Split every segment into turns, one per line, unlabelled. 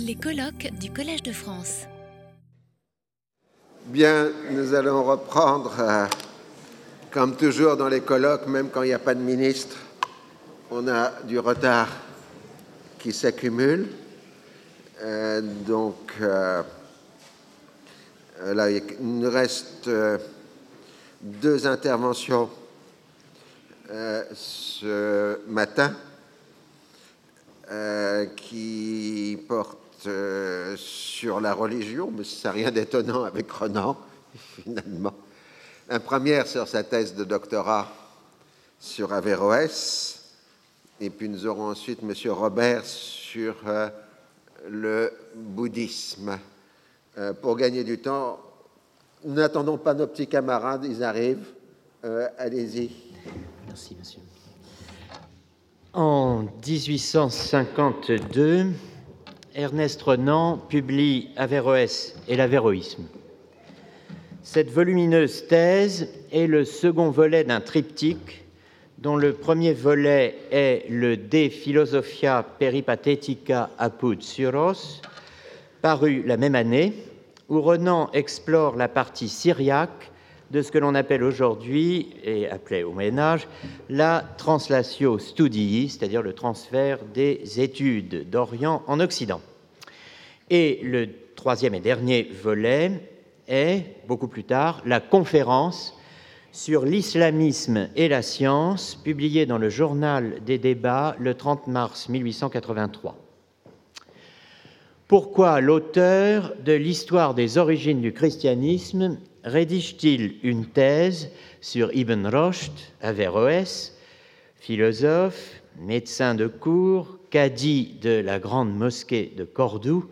Les colloques du Collège de France.
Bien, nous allons reprendre, euh, comme toujours dans les colloques, même quand il n'y a pas de ministre, on a du retard qui s'accumule. Euh, donc, euh, là, il nous reste deux interventions ce matin qui portent euh, sur la religion, mais ça n'a rien d'étonnant avec Renan, finalement. Un premier sur sa thèse de doctorat sur Averroès, et puis nous aurons ensuite M. Robert sur euh, le bouddhisme. Euh, pour gagner du temps, n'attendons pas nos petits camarades, ils arrivent. Allez-y.
Merci, monsieur. En 1852, Ernest Renan publie Averroès et l'Averroïsme. Cette volumineuse thèse est le second volet d'un triptyque dont le premier volet est le De Philosophia Peripatetica apud Syros, paru la même année, où Renan explore la partie syriaque de ce que l'on appelle aujourd'hui, et appelait au Moyen Âge, la translatio studii, c'est-à-dire le transfert des études d'Orient en Occident. Et le troisième et dernier volet est, beaucoup plus tard, la conférence sur l'islamisme et la science, publiée dans le journal des débats le 30 mars 1883. Pourquoi l'auteur de l'histoire des origines du christianisme rédige-t-il une thèse sur Ibn Rushd, Averroès, philosophe, médecin de cour, cadi de la grande mosquée de Cordoue,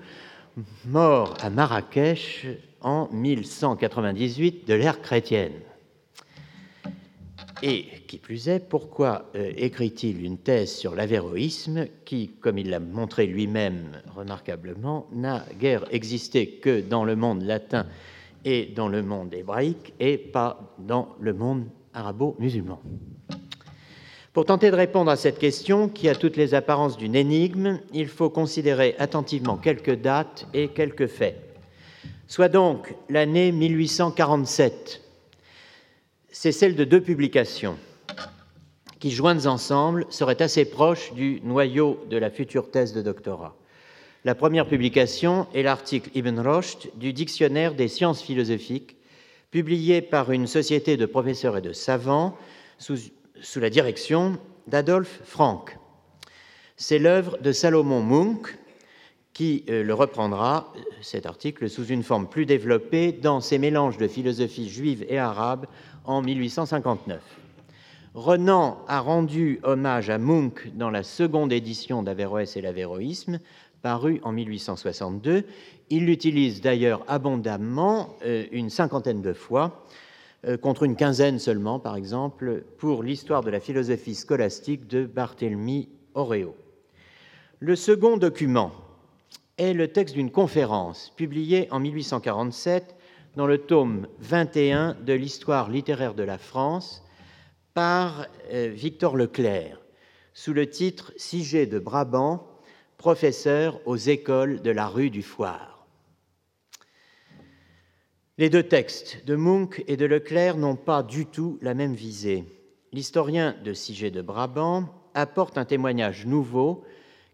mort à Marrakech en 1198 de l'ère chrétienne? Et qui plus est, pourquoi euh, écrit-il une thèse sur l'avéroïsme qui, comme il l'a montré lui-même remarquablement, n'a guère existé que dans le monde latin et dans le monde hébraïque et pas dans le monde arabo-musulman. Pour tenter de répondre à cette question, qui a toutes les apparences d'une énigme, il faut considérer attentivement quelques dates et quelques faits. Soit donc l'année 1847. C'est celle de deux publications qui, jointes ensemble, seraient assez proches du noyau de la future thèse de doctorat. La première publication est l'article Ibn Rushd du Dictionnaire des sciences philosophiques, publié par une société de professeurs et de savants sous, la direction d'Adolphe Frank. C'est l'œuvre de Salomon Munk qui euh, le reprendra, cet article, sous une forme plus développée dans ses mélanges de philosophie juive et arabe en 1859. Renan a rendu hommage à Munk dans la seconde édition d'Averroès et l'Averroïsme, paru en 1862. Il l'utilise d'ailleurs abondamment, euh, une cinquantaine de fois, euh, contre une quinzaine seulement, par exemple, pour l'histoire de la philosophie scolastique de Barthélemy Oreo. Le second document est le texte d'une conférence publiée en 1847 dans le tome 21 de l'histoire littéraire de la France par euh, Victor Leclerc, sous le titre Siget de Brabant, professeur aux écoles de la rue du Foire. Les deux textes de Munch et de Leclerc n'ont pas du tout la même visée. L'historien de Siget de Brabant apporte un témoignage nouveau,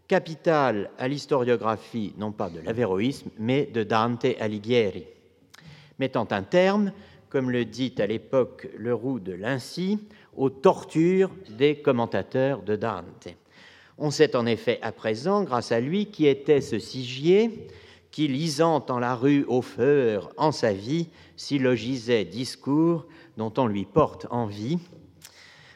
capital à l'historiographie non pas de l'Averroïsme, mais de Dante Alighieri, mettant un terme, comme le dit à l'époque le roux de Lincy, aux tortures des commentateurs de Dante. On sait en effet à présent, grâce à lui, qui était ce Sigier, qui, lisant en la rue au feu en sa vie, syllogisait discours dont on lui porte envie,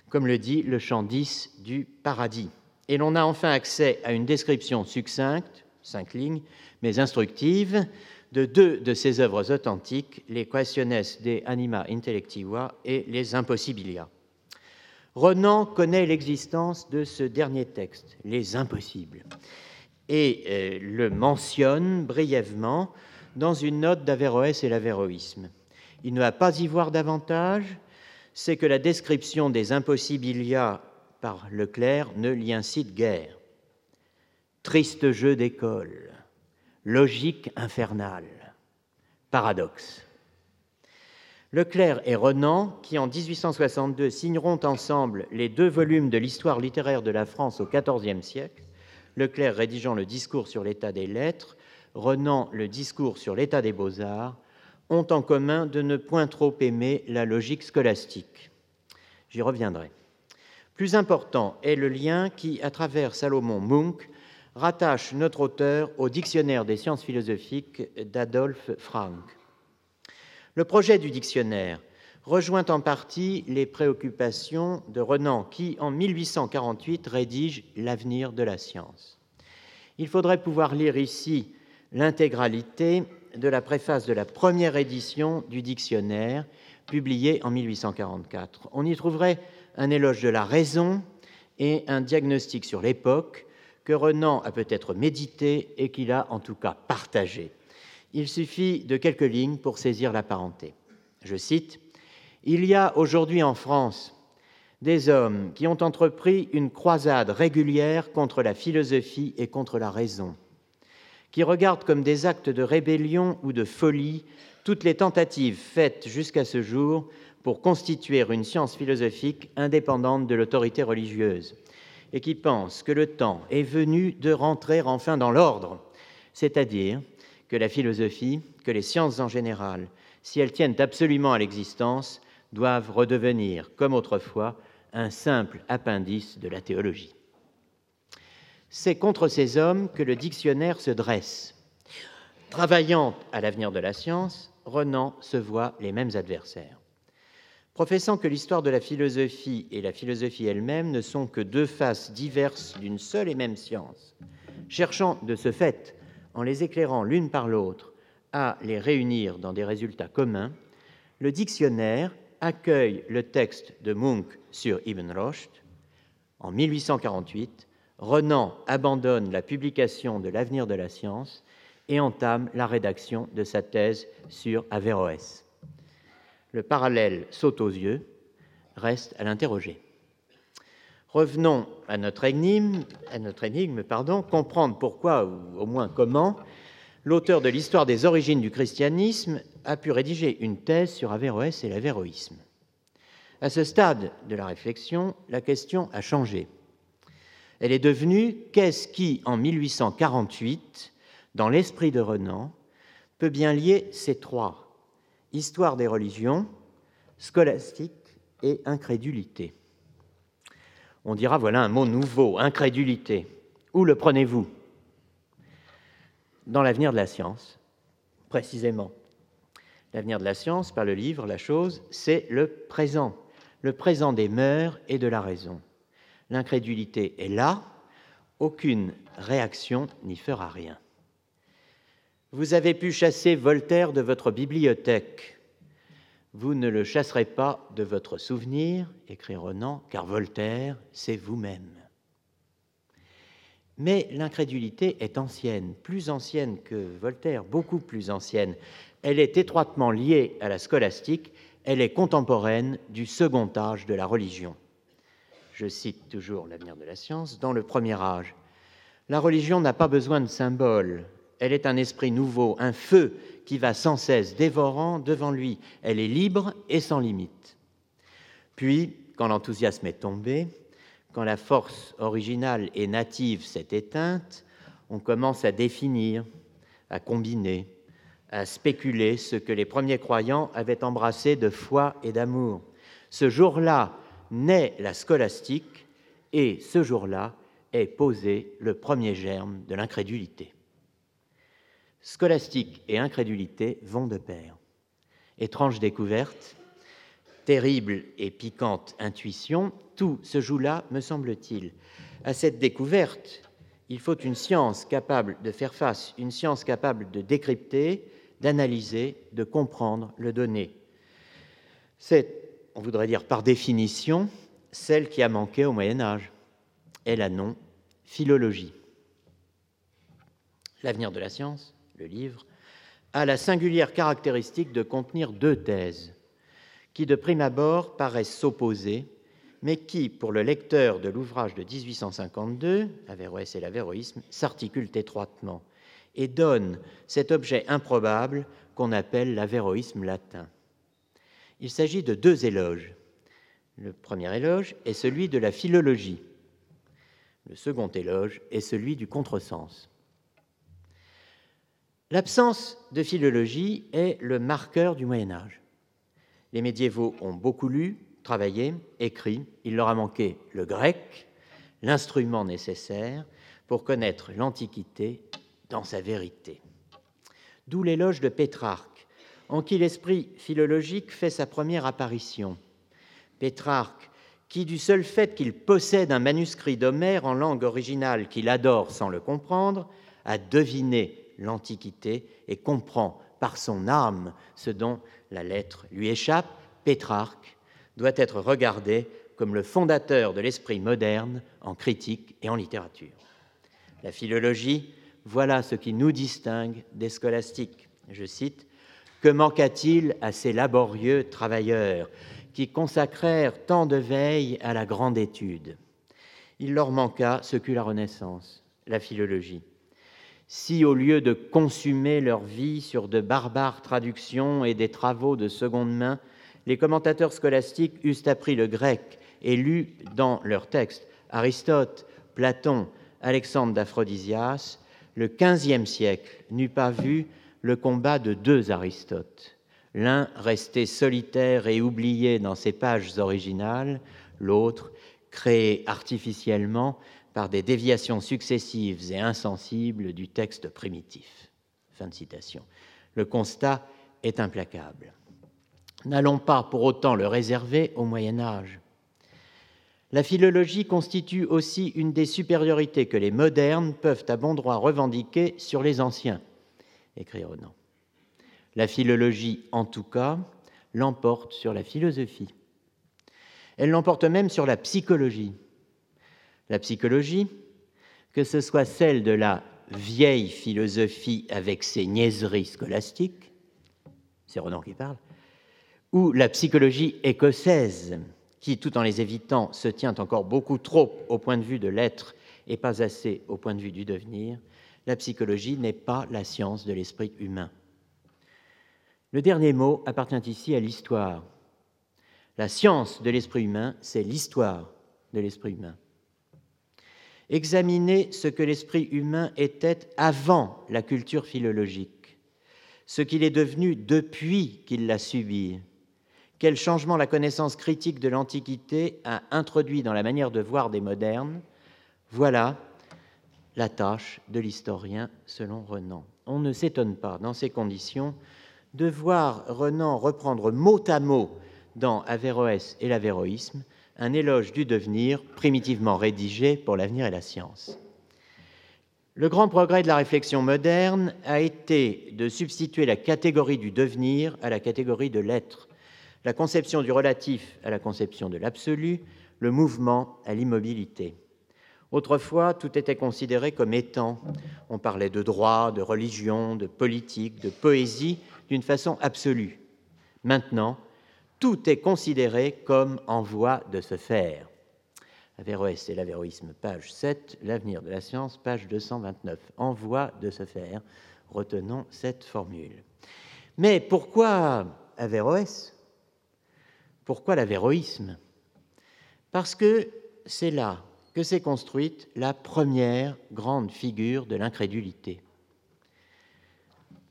comme le dit le chant 10 du paradis. Et l'on a enfin accès à une description succincte, cinq lignes, mais instructive, de deux de ses œuvres authentiques, les Questiones de Anima Intellectiva et les Impossibilia. Renan connaît l'existence de ce dernier texte, Les Impossibles, et euh, le mentionne brièvement dans une note d'Averroès et l'Averroïsme. Il ne va pas y voir davantage, c'est que la description des impossibilia par Leclerc ne l'y incite guère. Triste jeu d'école, Logique infernale. Paradoxe. Leclerc et Renan, qui en 1862 signeront ensemble les deux volumes de l'histoire littéraire de la France au XIVe siècle, Leclerc rédigeant le discours sur l'état des lettres, Renan le discours sur l'état des beaux-arts, ont en commun de ne point trop aimer la logique scolastique. J'y reviendrai. Plus important est le lien qui, à travers Salomon Munk, rattache notre auteur au Dictionnaire des sciences philosophiques d'Adolphe Frank. Le projet du dictionnaire rejoint en partie les préoccupations de Renan qui, en 1848, rédige L'avenir de la science. Il faudrait pouvoir lire ici l'intégralité de la préface de la première édition du dictionnaire, publiée en 1844. On y trouverait un éloge de la raison et un diagnostic sur l'époque que Renan a peut-être médité et qu'il a en tout cas partagé. Il suffit de quelques lignes pour saisir la parenté. Je cite Il y a aujourd'hui en France des hommes qui ont entrepris une croisade régulière contre la philosophie et contre la raison, qui regardent comme des actes de rébellion ou de folie toutes les tentatives faites jusqu'à ce jour pour constituer une science philosophique indépendante de l'autorité religieuse, et qui pensent que le temps est venu de rentrer enfin dans l'ordre, c'est-à-dire que la philosophie, que les sciences en général, si elles tiennent absolument à l'existence, doivent redevenir, comme autrefois, un simple appendice de la théologie. C'est contre ces hommes que le dictionnaire se dresse. Travaillant à l'avenir de la science, Renan se voit les mêmes adversaires. Professant que l'histoire de la philosophie et la philosophie elle-même ne sont que deux faces diverses d'une seule et même science, cherchant de ce fait en les éclairant l'une par l'autre, à les réunir dans des résultats communs, le dictionnaire accueille le texte de Munk sur Ibn Rushd. En 1848, Renan abandonne la publication de L'avenir de la science et entame la rédaction de sa thèse sur Averroès. Le parallèle saute aux yeux, reste à l'interroger. Revenons à notre énigme, pardon, comprendre pourquoi, ou au moins comment, l'auteur de l'histoire des origines du christianisme a pu rédiger une thèse sur Averroès et l'avéroïsme. À ce stade de la réflexion, la question a changé. Elle est devenue qu'est-ce qui, en 1848, dans l'esprit de Renan, peut bien lier ces trois? Histoire des religions, scolastique et incrédulité on dira voilà un mot nouveau, incrédulité. Où le prenez-vous? Dans l'avenir de la science, précisément. L'avenir de la science, par le livre, la chose, c'est le présent, le présent des mœurs et de la raison. L'incrédulité est là, aucune réaction n'y fera rien. Vous avez pu chasser Voltaire de votre bibliothèque. Vous ne le chasserez pas de votre souvenir, écrit Renan, car Voltaire, c'est vous-même. Mais l'incrédulité est ancienne, plus ancienne que Voltaire, beaucoup plus ancienne. Elle est étroitement liée à la scolastique, elle est contemporaine du second âge de la religion. Je cite toujours l'avenir de la science, dans le premier âge. La religion n'a pas besoin de symboles, elle est un esprit nouveau, un feu qui va sans cesse dévorant devant lui. Elle est libre et sans limite. Puis, quand l'enthousiasme est tombé, quand la force originale et native s'est éteinte, on commence à définir, à combiner, à spéculer ce que les premiers croyants avaient embrassé de foi et d'amour. Ce jour-là naît la scolastique et ce jour-là est posé le premier germe de l'incrédulité. Scolastique et incrédulité vont de pair. Étrange découverte, terrible et piquante intuition, tout se joue là, me semble-t-il. À cette découverte, il faut une science capable de faire face, une science capable de décrypter, d'analyser, de comprendre le donné. C'est, on voudrait dire par définition, celle qui a manqué au Moyen Âge. Elle a nom philologie. L'avenir de la science livre, a la singulière caractéristique de contenir deux thèses qui, de prime abord, paraissent s'opposer, mais qui, pour le lecteur de l'ouvrage de 1852, Averroès et l'avéroïsme, s'articulent étroitement. et donne cet objet improbable qu'on appelle l'avéroïsme latin. Il s'agit de deux éloges. Le premier éloge est celui de la philologie. Le second éloge est celui du contresens. L'absence de philologie est le marqueur du Moyen Âge. Les médiévaux ont beaucoup lu, travaillé, écrit. Il leur a manqué le grec, l'instrument nécessaire pour connaître l'Antiquité dans sa vérité. D'où l'éloge de Pétrarque, en qui l'esprit philologique fait sa première apparition. Pétrarque, qui du seul fait qu'il possède un manuscrit d'Homère en langue originale qu'il adore sans le comprendre, a deviné l'Antiquité et comprend par son âme ce dont la lettre lui échappe, Pétrarque doit être regardé comme le fondateur de l'esprit moderne en critique et en littérature. La philologie, voilà ce qui nous distingue des scolastiques. Je cite Que manqua-t-il à ces laborieux travailleurs qui consacrèrent tant de veille à la grande étude? Il leur manqua ce qu'eut la Renaissance, la philologie si, au lieu de consumer leur vie sur de barbares traductions et des travaux de seconde main, les commentateurs scolastiques eussent appris le grec et lu dans leurs textes Aristote, Platon, Alexandre d'Aphrodisias, le XVe siècle n'eût pas vu le combat de deux Aristotes, l'un resté solitaire et oublié dans ses pages originales, l'autre créé artificiellement par des déviations successives et insensibles du texte primitif. Fin de citation. Le constat est implacable. N'allons pas pour autant le réserver au Moyen Âge. La philologie constitue aussi une des supériorités que les modernes peuvent à bon droit revendiquer sur les anciens, écrit Renan. La philologie, en tout cas, l'emporte sur la philosophie. Elle l'emporte même sur la psychologie la psychologie, que ce soit celle de la vieille philosophie avec ses niaiseries scolastiques, c'est Renan qui parle, ou la psychologie écossaise, qui, tout en les évitant, se tient encore beaucoup trop au point de vue de l'être et pas assez au point de vue du devenir, la psychologie n'est pas la science de l'esprit humain. Le dernier mot appartient ici à l'histoire. La science de l'esprit humain, c'est l'histoire de l'esprit humain examiner ce que l'esprit humain était avant la culture philologique, ce qu'il est devenu depuis qu'il l'a subi, quel changement la connaissance critique de l'Antiquité a introduit dans la manière de voir des modernes, voilà la tâche de l'historien selon Renan. On ne s'étonne pas, dans ces conditions, de voir Renan reprendre mot à mot dans Averroès et l'Avéroïsme un éloge du devenir primitivement rédigé pour l'avenir et la science. Le grand progrès de la réflexion moderne a été de substituer la catégorie du devenir à la catégorie de l'être, la conception du relatif à la conception de l'absolu, le mouvement à l'immobilité. Autrefois, tout était considéré comme étant. On parlait de droit, de religion, de politique, de poésie d'une façon absolue. Maintenant, tout est considéré comme en voie de se faire. Averroès et l'avéroïsme, page 7, L'avenir de la science, page 229. En voie de se faire. Retenons cette formule. Mais pourquoi Averroès Pourquoi l'avéroïsme Parce que c'est là que s'est construite la première grande figure de l'incrédulité.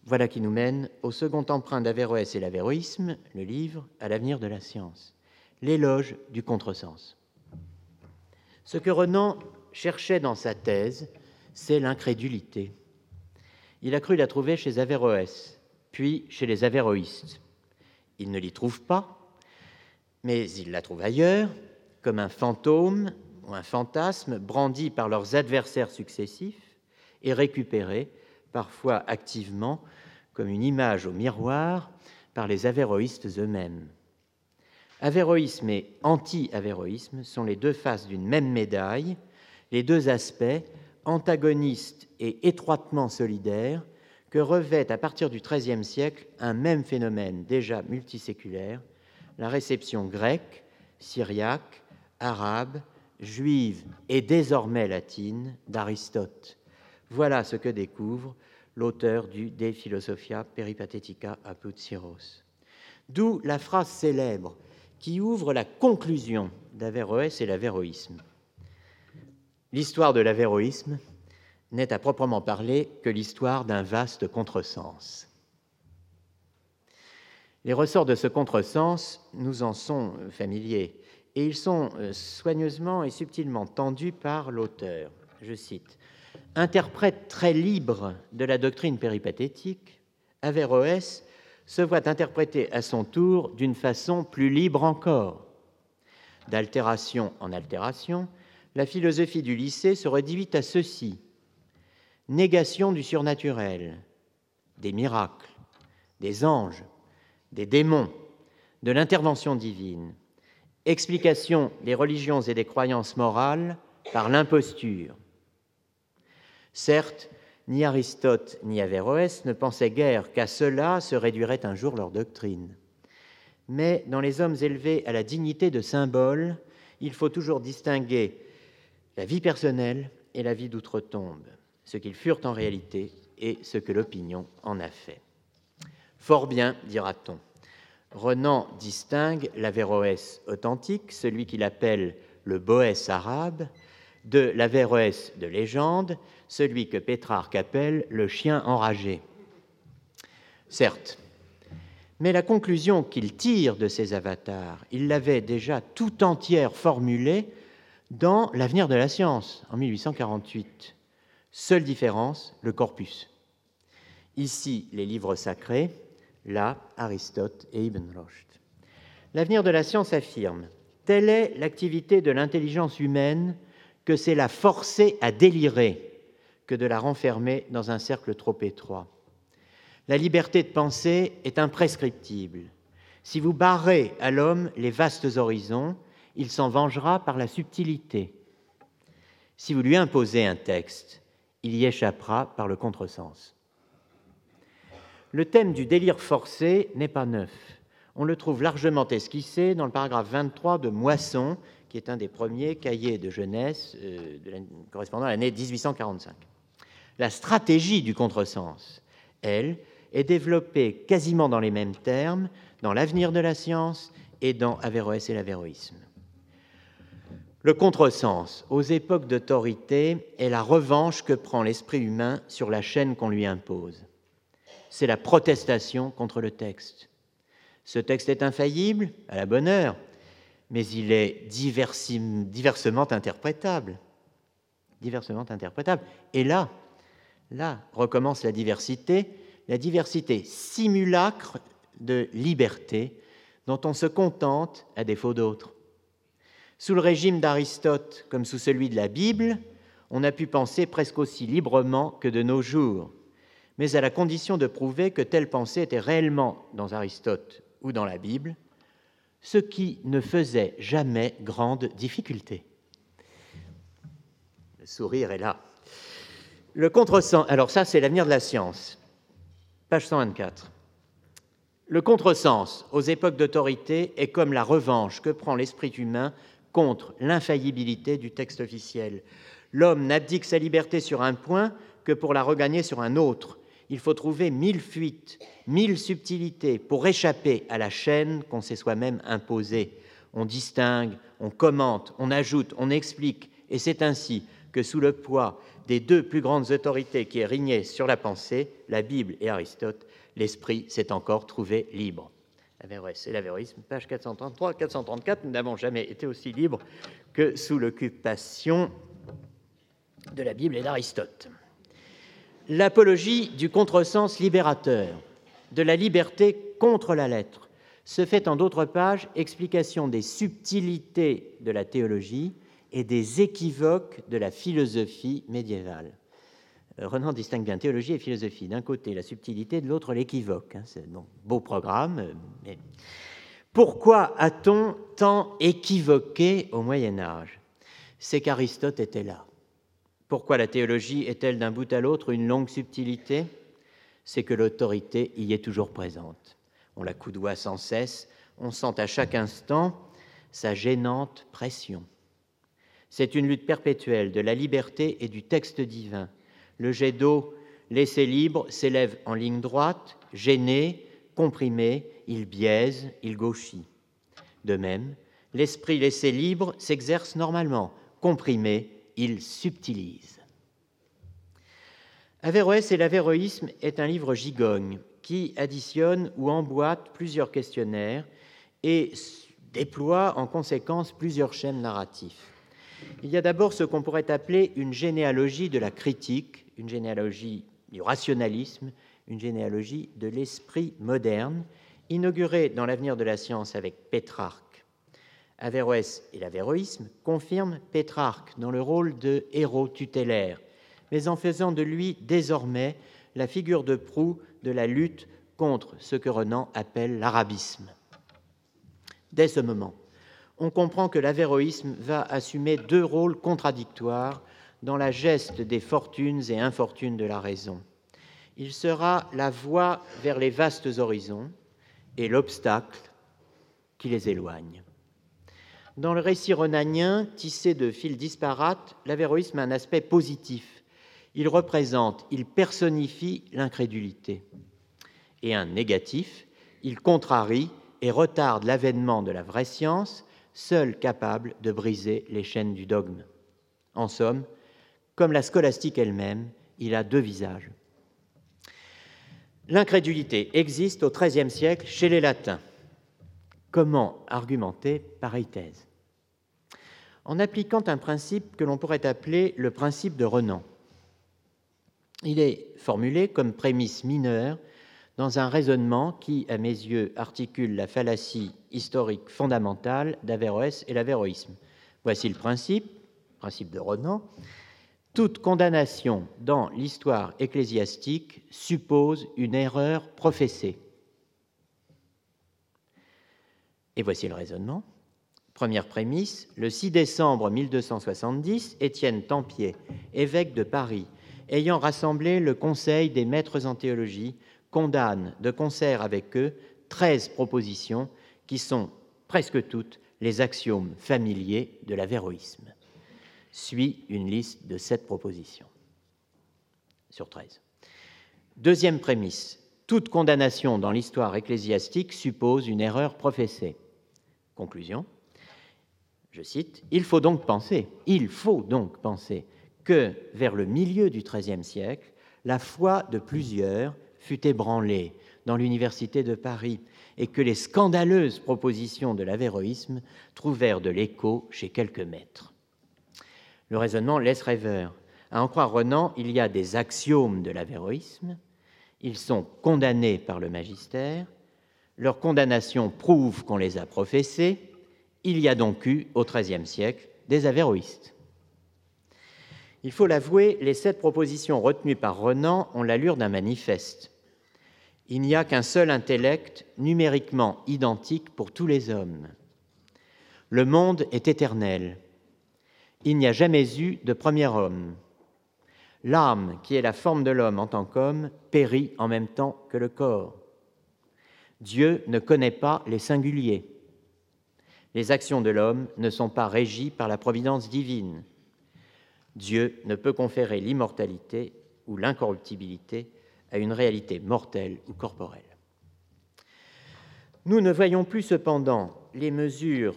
Voilà qui nous mène au second emprunt d'Averroès et l'Avéroïsme, le livre À l'avenir de la science, l'éloge du contresens. Ce que Renan cherchait dans sa thèse, c'est l'incrédulité. Il a cru la trouver chez Averroès, puis chez les avéroïstes. Il ne l'y trouve pas, mais il la trouve ailleurs, comme un fantôme ou un fantasme brandi par leurs adversaires successifs et récupéré parfois activement, comme une image au miroir par les avéroïstes eux-mêmes. Avéroïsme et anti-avéroïsme sont les deux faces d'une même médaille, les deux aspects, antagonistes et étroitement solidaires, que revêt à partir du XIIIe siècle un même phénomène déjà multiséculaire, la réception grecque, syriaque, arabe, juive et désormais latine d'Aristote, voilà ce que découvre l'auteur du De Philosophia Peripatetica apud Syros. D'où la phrase célèbre qui ouvre la conclusion d'Averroès et l'avéroïsme. L'histoire de l'avéroïsme n'est à proprement parler que l'histoire d'un vaste contresens. Les ressorts de ce contresens nous en sont familiers et ils sont soigneusement et subtilement tendus par l'auteur. Je cite Interprète très libre de la doctrine péripatétique, Averroès se voit interpréter à son tour d'une façon plus libre encore. D'altération en altération, la philosophie du lycée se réduit à ceci négation du surnaturel, des miracles, des anges, des démons, de l'intervention divine, explication des religions et des croyances morales par l'imposture. Certes, ni Aristote ni Averroès ne pensaient guère qu'à cela se réduirait un jour leur doctrine. Mais dans les hommes élevés à la dignité de symbole, il faut toujours distinguer la vie personnelle et la vie d'outre-tombe, ce qu'ils furent en réalité et ce que l'opinion en a fait. Fort bien, dira-t-on. Renan distingue l'Averroès authentique, celui qu'il appelle le Boès arabe, de l'Averroès de légende, celui que Pétrarque appelle le chien enragé. Certes, mais la conclusion qu'il tire de ces avatars, il l'avait déjà tout entière formulée dans L'avenir de la science en 1848. Seule différence, le corpus. Ici, les livres sacrés, là, Aristote et Ibn Rushd. L'avenir de la science affirme Telle est l'activité de l'intelligence humaine que c'est la forcer à délirer que de la renfermer dans un cercle trop étroit. La liberté de penser est imprescriptible. Si vous barrez à l'homme les vastes horizons, il s'en vengera par la subtilité. Si vous lui imposez un texte, il y échappera par le contresens. Le thème du délire forcé n'est pas neuf. On le trouve largement esquissé dans le paragraphe 23 de Moisson, qui est un des premiers cahiers de jeunesse euh, correspondant à l'année 1845. La stratégie du contresens, elle, est développée quasiment dans les mêmes termes dans l'avenir de la science et dans Averroès et l'avéroïsme. Le contresens, aux époques d'autorité, est la revanche que prend l'esprit humain sur la chaîne qu'on lui impose c'est la protestation contre le texte. Ce texte est infaillible, à la bonne heure, mais il est diversement interprétable. Diversement interprétable. Et là, là recommence la diversité, la diversité simulacre de liberté dont on se contente à défaut d'autres. Sous le régime d'Aristote comme sous celui de la Bible, on a pu penser presque aussi librement que de nos jours mais à la condition de prouver que telle pensée était réellement dans Aristote ou dans la Bible, ce qui ne faisait jamais grande difficulté. Le sourire est là. Le contresens, alors ça c'est l'avenir de la science, page 124. Le contresens aux époques d'autorité est comme la revanche que prend l'esprit humain contre l'infaillibilité du texte officiel. L'homme n'abdique sa liberté sur un point que pour la regagner sur un autre, il faut trouver mille fuites, mille subtilités pour échapper à la chaîne qu'on s'est soi-même imposée. On distingue, on commente, on ajoute, on explique, et c'est ainsi que sous le poids des deux plus grandes autorités qui régnaient sur la pensée, la Bible et Aristote, l'esprit s'est encore trouvé libre. C'est l'avéroïsme, page 433-434, nous n'avons jamais été aussi libres que sous l'occupation de la Bible et d'Aristote l'apologie du contresens libérateur, de la liberté contre la lettre, se fait en d'autres pages explication des subtilités de la théologie et des équivoques de la philosophie médiévale. Euh, Renan distingue bien théologie et philosophie. D'un côté, la subtilité, de l'autre, l'équivoque. Hein, c'est un beau programme. Euh, mais pourquoi a-t-on tant équivoqué au Moyen Âge? C'est qu'Aristote était là. Pourquoi la théologie est-elle d'un bout à l'autre une longue subtilité? C'est que l'autorité y est toujours présente. On la coudoie sans cesse, on sent à chaque instant sa gênante pression. C'est une lutte perpétuelle de la liberté et du texte divin. Le jet d'eau Laissé libre, s'élève en ligne droite, gêné, comprimé, il biaise, il gauchit. De même, l'esprit laissé libre s'exerce normalement, comprimé, il subtilise. Averroès et l'avéroïsme est un livre gigogne qui additionne ou emboîte plusieurs questionnaires et déploie en conséquence plusieurs schèmes narratifs. Il y a d'abord ce qu'on pourrait appeler une généalogie de la critique, une généalogie du rationalisme, une généalogie de l'esprit moderne, inaugurée dans l'avenir de la science avec Pétrarque. Averroès et l'avéroïsme confirment Pétrarque dans le rôle de héros tutélaire, mais en faisant de lui désormais la figure de proue de la lutte contre ce que Renan appelle l'arabisme. Dès ce moment, on comprend que l'avéroïsme va assumer deux rôles contradictoires dans la geste des fortunes et infortunes de la raison. Il sera la voie vers les vastes horizons et l'obstacle qui les éloigne. Dans le récit renanien, tissé de fils disparates, l'avéroïsme a un aspect positif. Il représente, il personnifie l'incrédulité. Et un négatif, il contrarie et retarde l'avènement de la vraie science, seule capable de briser les chaînes du dogme. En somme, comme la scolastique elle-même, il a deux visages. L'incrédulité existe au XIIIe siècle chez les latins. Comment argumenter pareille thèse En appliquant un principe que l'on pourrait appeler le principe de Renan. Il est formulé comme prémisse mineure dans un raisonnement qui, à mes yeux, articule la fallacie historique fondamentale d'Averroès et l'avéroïsme. Voici le principe, principe de Renan. Toute condamnation dans l'histoire ecclésiastique suppose une erreur professée. Et voici le raisonnement. Première prémisse, le 6 décembre 1270, Étienne Tempier, évêque de Paris, ayant rassemblé le Conseil des maîtres en théologie, condamne de concert avec eux 13 propositions qui sont presque toutes les axiomes familiers de l'avéroïsme suit une liste de sept propositions sur 13. Deuxième prémisse, toute condamnation dans l'histoire ecclésiastique suppose une erreur professée. Conclusion, je cite, Il faut donc penser, il faut donc penser que vers le milieu du XIIIe siècle, la foi de plusieurs fut ébranlée dans l'Université de Paris et que les scandaleuses propositions de l'avéroïsme trouvèrent de l'écho chez quelques maîtres. Le raisonnement laisse rêveur. À en croire Renan, il y a des axiomes de l'avéroïsme, ils sont condamnés par le magistère, leur condamnation prouve qu'on les a professés, il y a donc eu, au XIIIe siècle, des avéroïstes. Il faut l'avouer, les sept propositions retenues par Renan ont l'allure d'un manifeste. Il n'y a qu'un seul intellect numériquement identique pour tous les hommes. Le monde est éternel, il n'y a jamais eu de premier homme. L'âme, qui est la forme de l'homme en tant qu'homme, périt en même temps que le corps. Dieu ne connaît pas les singuliers. Les actions de l'homme ne sont pas régies par la providence divine. Dieu ne peut conférer l'immortalité ou l'incorruptibilité à une réalité mortelle ou corporelle. Nous ne voyons plus cependant les mesures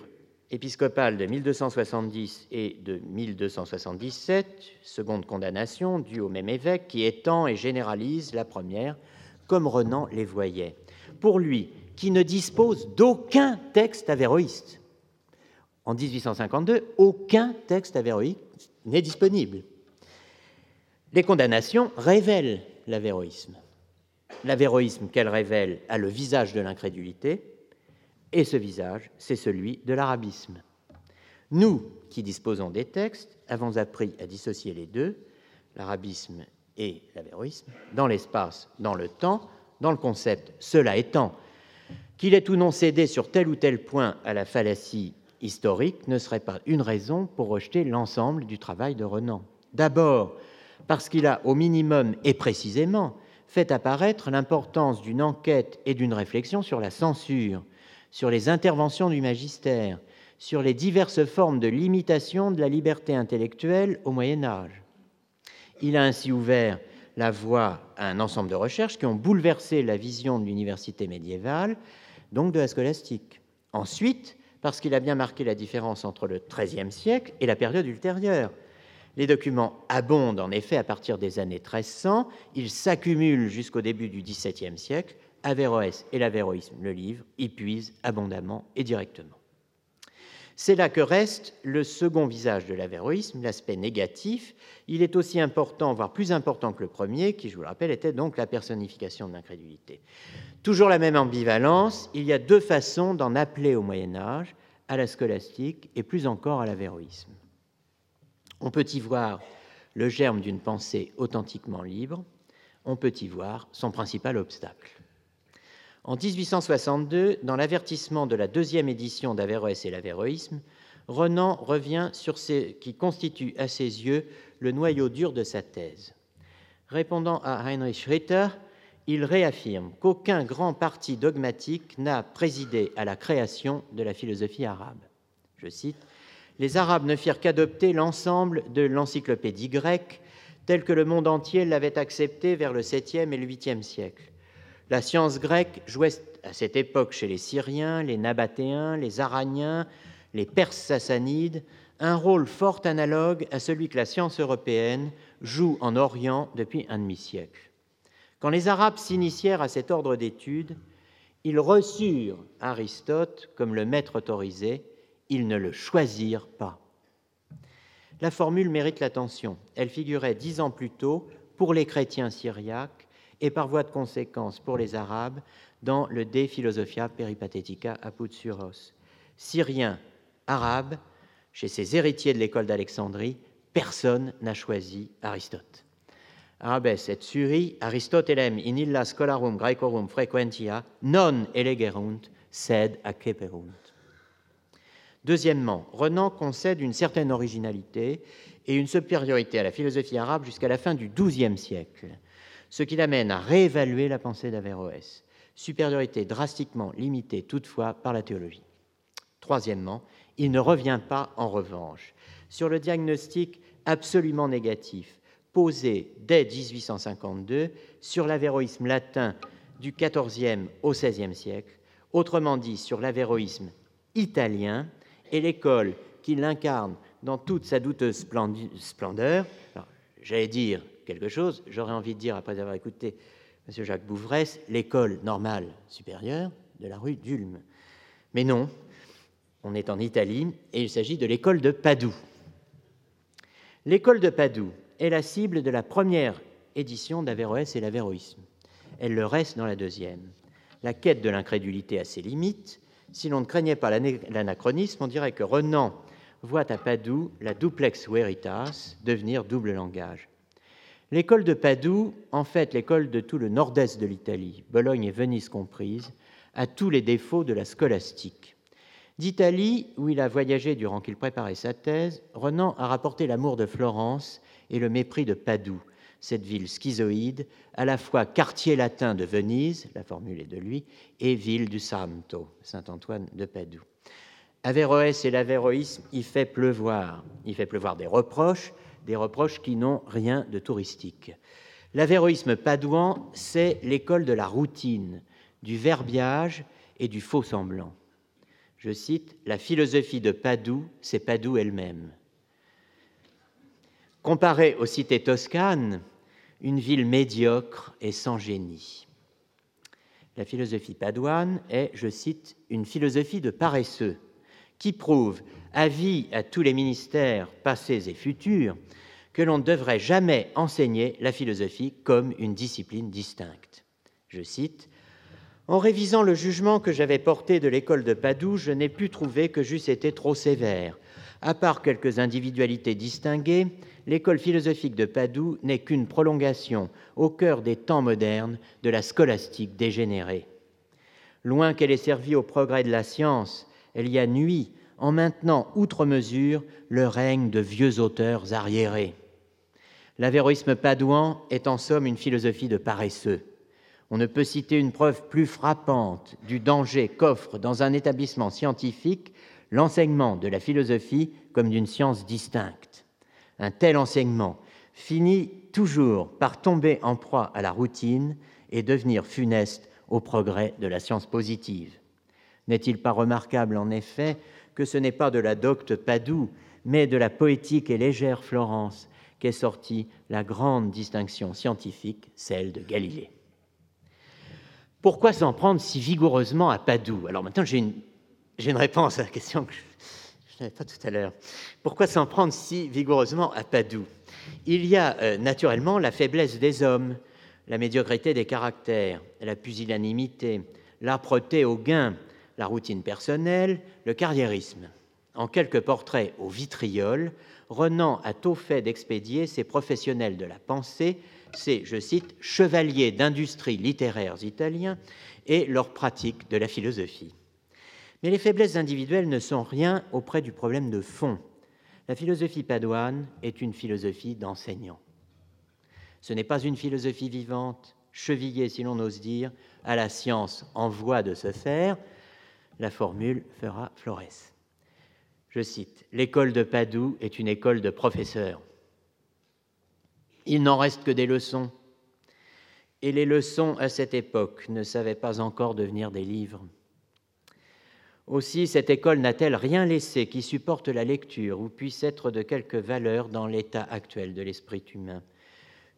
épiscopale de 1270 et de 1277, seconde condamnation due au même évêque, qui étend et généralise la première, comme Renan les voyait. Pour lui, qui ne dispose d'aucun texte avéroïste. En 1852, aucun texte avéroïste n'est disponible. Les condamnations révèlent l'avéroïsme. L'avéroïsme qu'elles révèlent a le visage de l'incrédulité, et ce visage, c'est celui de l'arabisme. Nous, qui disposons des textes, avons appris à dissocier les deux, l'arabisme et l'avéroïsme, dans l'espace, dans le temps, dans le concept, cela étant, qu'il ait ou non cédé sur tel ou tel point à la fallacie historique ne serait pas une raison pour rejeter l'ensemble du travail de Renan. D'abord, parce qu'il a au minimum et précisément fait apparaître l'importance d'une enquête et d'une réflexion sur la censure, sur les interventions du magistère, sur les diverses formes de limitation de la liberté intellectuelle au Moyen Âge. Il a ainsi ouvert la voie à un ensemble de recherches qui ont bouleversé la vision de l'université médiévale, donc de la scolastique. Ensuite, parce qu'il a bien marqué la différence entre le XIIIe siècle et la période ultérieure. Les documents abondent en effet à partir des années 1300, ils s'accumulent jusqu'au début du XVIIe siècle. Averroès et l'avéroïsme, le livre, y puisent abondamment et directement. C'est là que reste le second visage de l'avéroïsme, l'aspect négatif. Il est aussi important, voire plus important que le premier, qui, je vous le rappelle, était donc la personnification de l'incrédulité. Toujours la même ambivalence, il y a deux façons d'en appeler au Moyen Âge, à la scolastique et plus encore à l'avéroïsme. On peut y voir le germe d'une pensée authentiquement libre, on peut y voir son principal obstacle. En 1862, dans l'avertissement de la deuxième édition d'Averroès et l'Averroïsme, Renan revient sur ce qui constitue à ses yeux le noyau dur de sa thèse. Répondant à Heinrich Ritter, il réaffirme qu'aucun grand parti dogmatique n'a présidé à la création de la philosophie arabe. Je cite Les Arabes ne firent qu'adopter l'ensemble de l'encyclopédie grecque telle que le monde entier l'avait acceptée vers le 7e et le 8e siècle. La science grecque jouait à cette époque chez les Syriens, les Nabatéens, les Araniens, les Perses sassanides, un rôle fort analogue à celui que la science européenne joue en Orient depuis un demi-siècle. Quand les Arabes s'initièrent à cet ordre d'études, ils reçurent Aristote comme le maître autorisé, ils ne le choisirent pas. La formule mérite l'attention. Elle figurait dix ans plus tôt pour les chrétiens syriaques et par voie de conséquence pour les Arabes dans le De Philosophia Peripatetica apud Suros. Syriens, Arabes, chez ses héritiers de l'école d'Alexandrie, personne n'a choisi Aristote. Arabes et suri Aristotelem in illa scholarum Graecorum frequentia non elegerunt sed acceperunt. Deuxièmement, Renan concède une certaine originalité et une supériorité à la philosophie arabe jusqu'à la fin du XIIe siècle ce qui l'amène à réévaluer la pensée d'Averroès, supériorité drastiquement limitée toutefois par la théologie. Troisièmement, il ne revient pas en revanche sur le diagnostic absolument négatif posé dès 1852 sur l'avéroïsme latin du XIVe au XVIe siècle, autrement dit sur l'avéroïsme italien et l'école qui l'incarne dans toute sa douteuse splendeur. J'allais dire quelque chose, j'aurais envie de dire, après avoir écouté M. Jacques Bouvresse, l'école normale supérieure de la rue d'Ulm. Mais non, on est en Italie et il s'agit de l'école de Padoue. L'école de Padoue est la cible de la première édition d'Averroès et l'Averroïsme. Elle le reste dans la deuxième. La quête de l'incrédulité a ses limites. Si l'on ne craignait pas l'anachronisme, on dirait que Renan voit à Padoue la duplex veritas devenir double langage. L'école de Padoue, en fait l'école de tout le nord-est de l'Italie, Bologne et Venise comprises, a tous les défauts de la scolastique. D'Italie, où il a voyagé durant qu'il préparait sa thèse, Renan a rapporté l'amour de Florence et le mépris de Padoue, cette ville schizoïde, à la fois quartier latin de Venise, la formule est de lui, et ville du Santo, Saint-Antoine de Padoue. Averroès et l'avéroïsme y fait pleuvoir. Il fait pleuvoir des reproches, des reproches qui n'ont rien de touristique. L'avéroïsme padouan, c'est l'école de la routine, du verbiage et du faux semblant. Je cite, La philosophie de Padoue, c'est Padoue elle-même. Comparée aux cités toscanes, une ville médiocre et sans génie. La philosophie padouane est, je cite, une philosophie de paresseux qui prouve, avis à tous les ministères passés et futurs, que l'on ne devrait jamais enseigner la philosophie comme une discipline distincte. Je cite En révisant le jugement que j'avais porté de l'école de Padoue, je n'ai pu trouver que j'eusse été trop sévère. À part quelques individualités distinguées, l'école philosophique de Padoue n'est qu'une prolongation, au cœur des temps modernes, de la scolastique dégénérée. Loin qu'elle ait servi au progrès de la science, elle y a nui en maintenant outre mesure le règne de vieux auteurs arriérés. L'avéroïsme padouan est en somme une philosophie de paresseux. On ne peut citer une preuve plus frappante du danger qu'offre dans un établissement scientifique l'enseignement de la philosophie comme d'une science distincte. Un tel enseignement finit toujours par tomber en proie à la routine et devenir funeste au progrès de la science positive. N'est-il pas remarquable, en effet, que ce n'est pas de la docte Padoue, mais de la poétique et légère Florence qu'est sortie la grande distinction scientifique, celle de Galilée. Pourquoi s'en prendre si vigoureusement à Padoue? Alors maintenant, j'ai une, réponse à la question que je, n'avais pas tout à l'heure. Pourquoi s'en prendre si vigoureusement à Padoue? Il y a euh, naturellement la faiblesse des hommes, la médiocrité des caractères, la pusillanimité, l'âpreté au gain, la routine personnelle, le carriérisme. En quelques portraits au vitriol, Renan a tôt fait d'expédier ces professionnels de la pensée, ces, je cite, chevaliers d'industrie littéraires italiens et leurs pratiques de la philosophie. Mais les faiblesses individuelles ne sont rien auprès du problème de fond. La philosophie padoine est une philosophie d'enseignant. Ce n'est pas une philosophie vivante, chevillée, si l'on ose dire, à la science en voie de se faire, la formule fera Flores. Je cite, L'école de Padoue est une école de professeurs. Il n'en reste que des leçons. Et les leçons à cette époque ne savaient pas encore devenir des livres. Aussi, cette école n'a-t-elle rien laissé qui supporte la lecture ou puisse être de quelque valeur dans l'état actuel de l'esprit humain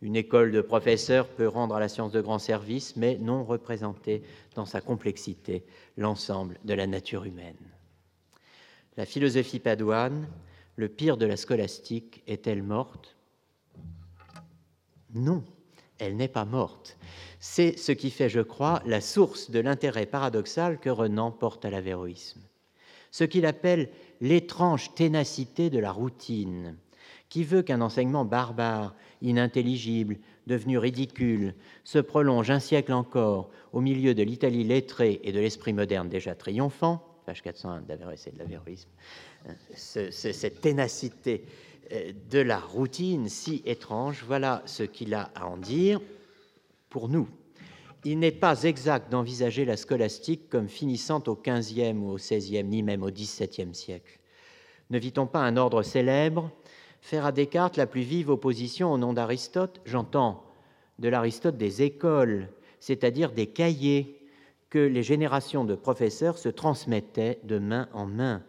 Une école de professeurs peut rendre à la science de grands services, mais non représenter dans sa complexité l'ensemble de la nature humaine. La philosophie padoine, le pire de la scolastique, est-elle morte? Non, elle n'est pas morte. C'est ce qui fait, je crois, la source de l'intérêt paradoxal que Renan porte à l'avéroïsme. Ce qu'il appelle l'étrange ténacité de la routine, qui veut qu'un enseignement barbare, inintelligible, devenu ridicule, se prolonge un siècle encore au milieu de l'Italie lettrée et de l'esprit moderne déjà triomphant, page 401 d'Averroès et de l'avéroïsme, cette ténacité euh, de la routine si étrange, voilà ce qu'il a à en dire pour nous. Il n'est pas exact d'envisager la scolastique comme finissant au XVe ou au XVIe, ni même au XVIIe siècle. Ne vit-on pas un ordre célèbre faire à Descartes la plus vive opposition au nom d'Aristote J'entends de l'Aristote des écoles, c'est-à-dire des cahiers que les générations de professeurs se transmettaient de main en main.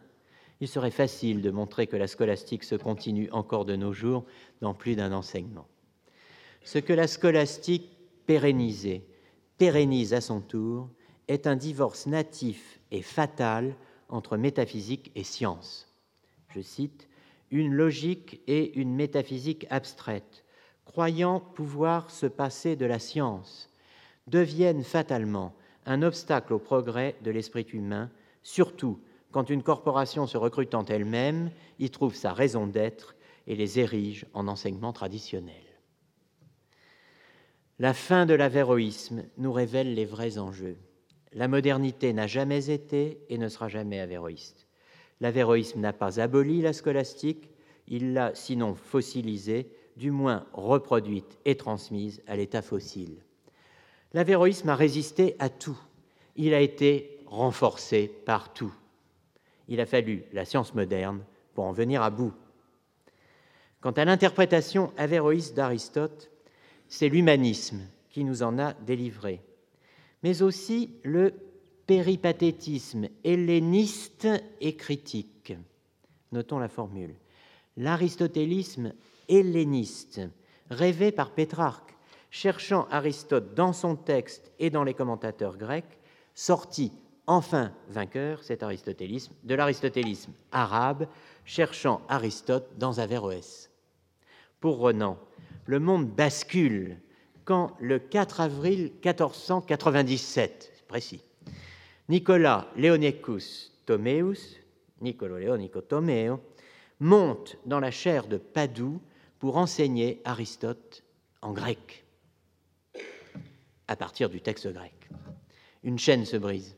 Il serait facile de montrer que la scolastique se continue encore de nos jours dans plus d'un enseignement. Ce que la scolastique pérennisée pérennise à son tour est un divorce natif et fatal entre métaphysique et science. Je cite, Une logique et une métaphysique abstraite, croyant pouvoir se passer de la science, deviennent fatalement un obstacle au progrès de l'esprit humain, surtout quand une corporation se recrutant elle-même y trouve sa raison d'être et les érige en enseignement traditionnel. La fin de l'avéroïsme nous révèle les vrais enjeux. La modernité n'a jamais été et ne sera jamais avéroïste. L'avéroïsme n'a pas aboli la scolastique, il l'a sinon fossilisée, du moins reproduite et transmise à l'état fossile. L'avéroïsme a résisté à tout. Il a été renforcé par tout il a fallu la science moderne pour en venir à bout. Quant à l'interprétation avéroïste d'Aristote, c'est l'humanisme qui nous en a délivré, mais aussi le péripathétisme helléniste et critique. Notons la formule. L'aristotélisme helléniste, rêvé par Pétrarque, cherchant Aristote dans son texte et dans les commentateurs grecs, sorti enfin vainqueur, cet aristotélisme, de l'aristotélisme arabe, cherchant Aristote dans Averroès. Pour Renan, le monde bascule quand, le 4 avril 1497, précis, Nicolas Leonicus Tomeus, Niccolo Leonico Tomeo, monte dans la chaire de Padoue pour enseigner Aristote en grec, à partir du texte grec. Une chaîne se brise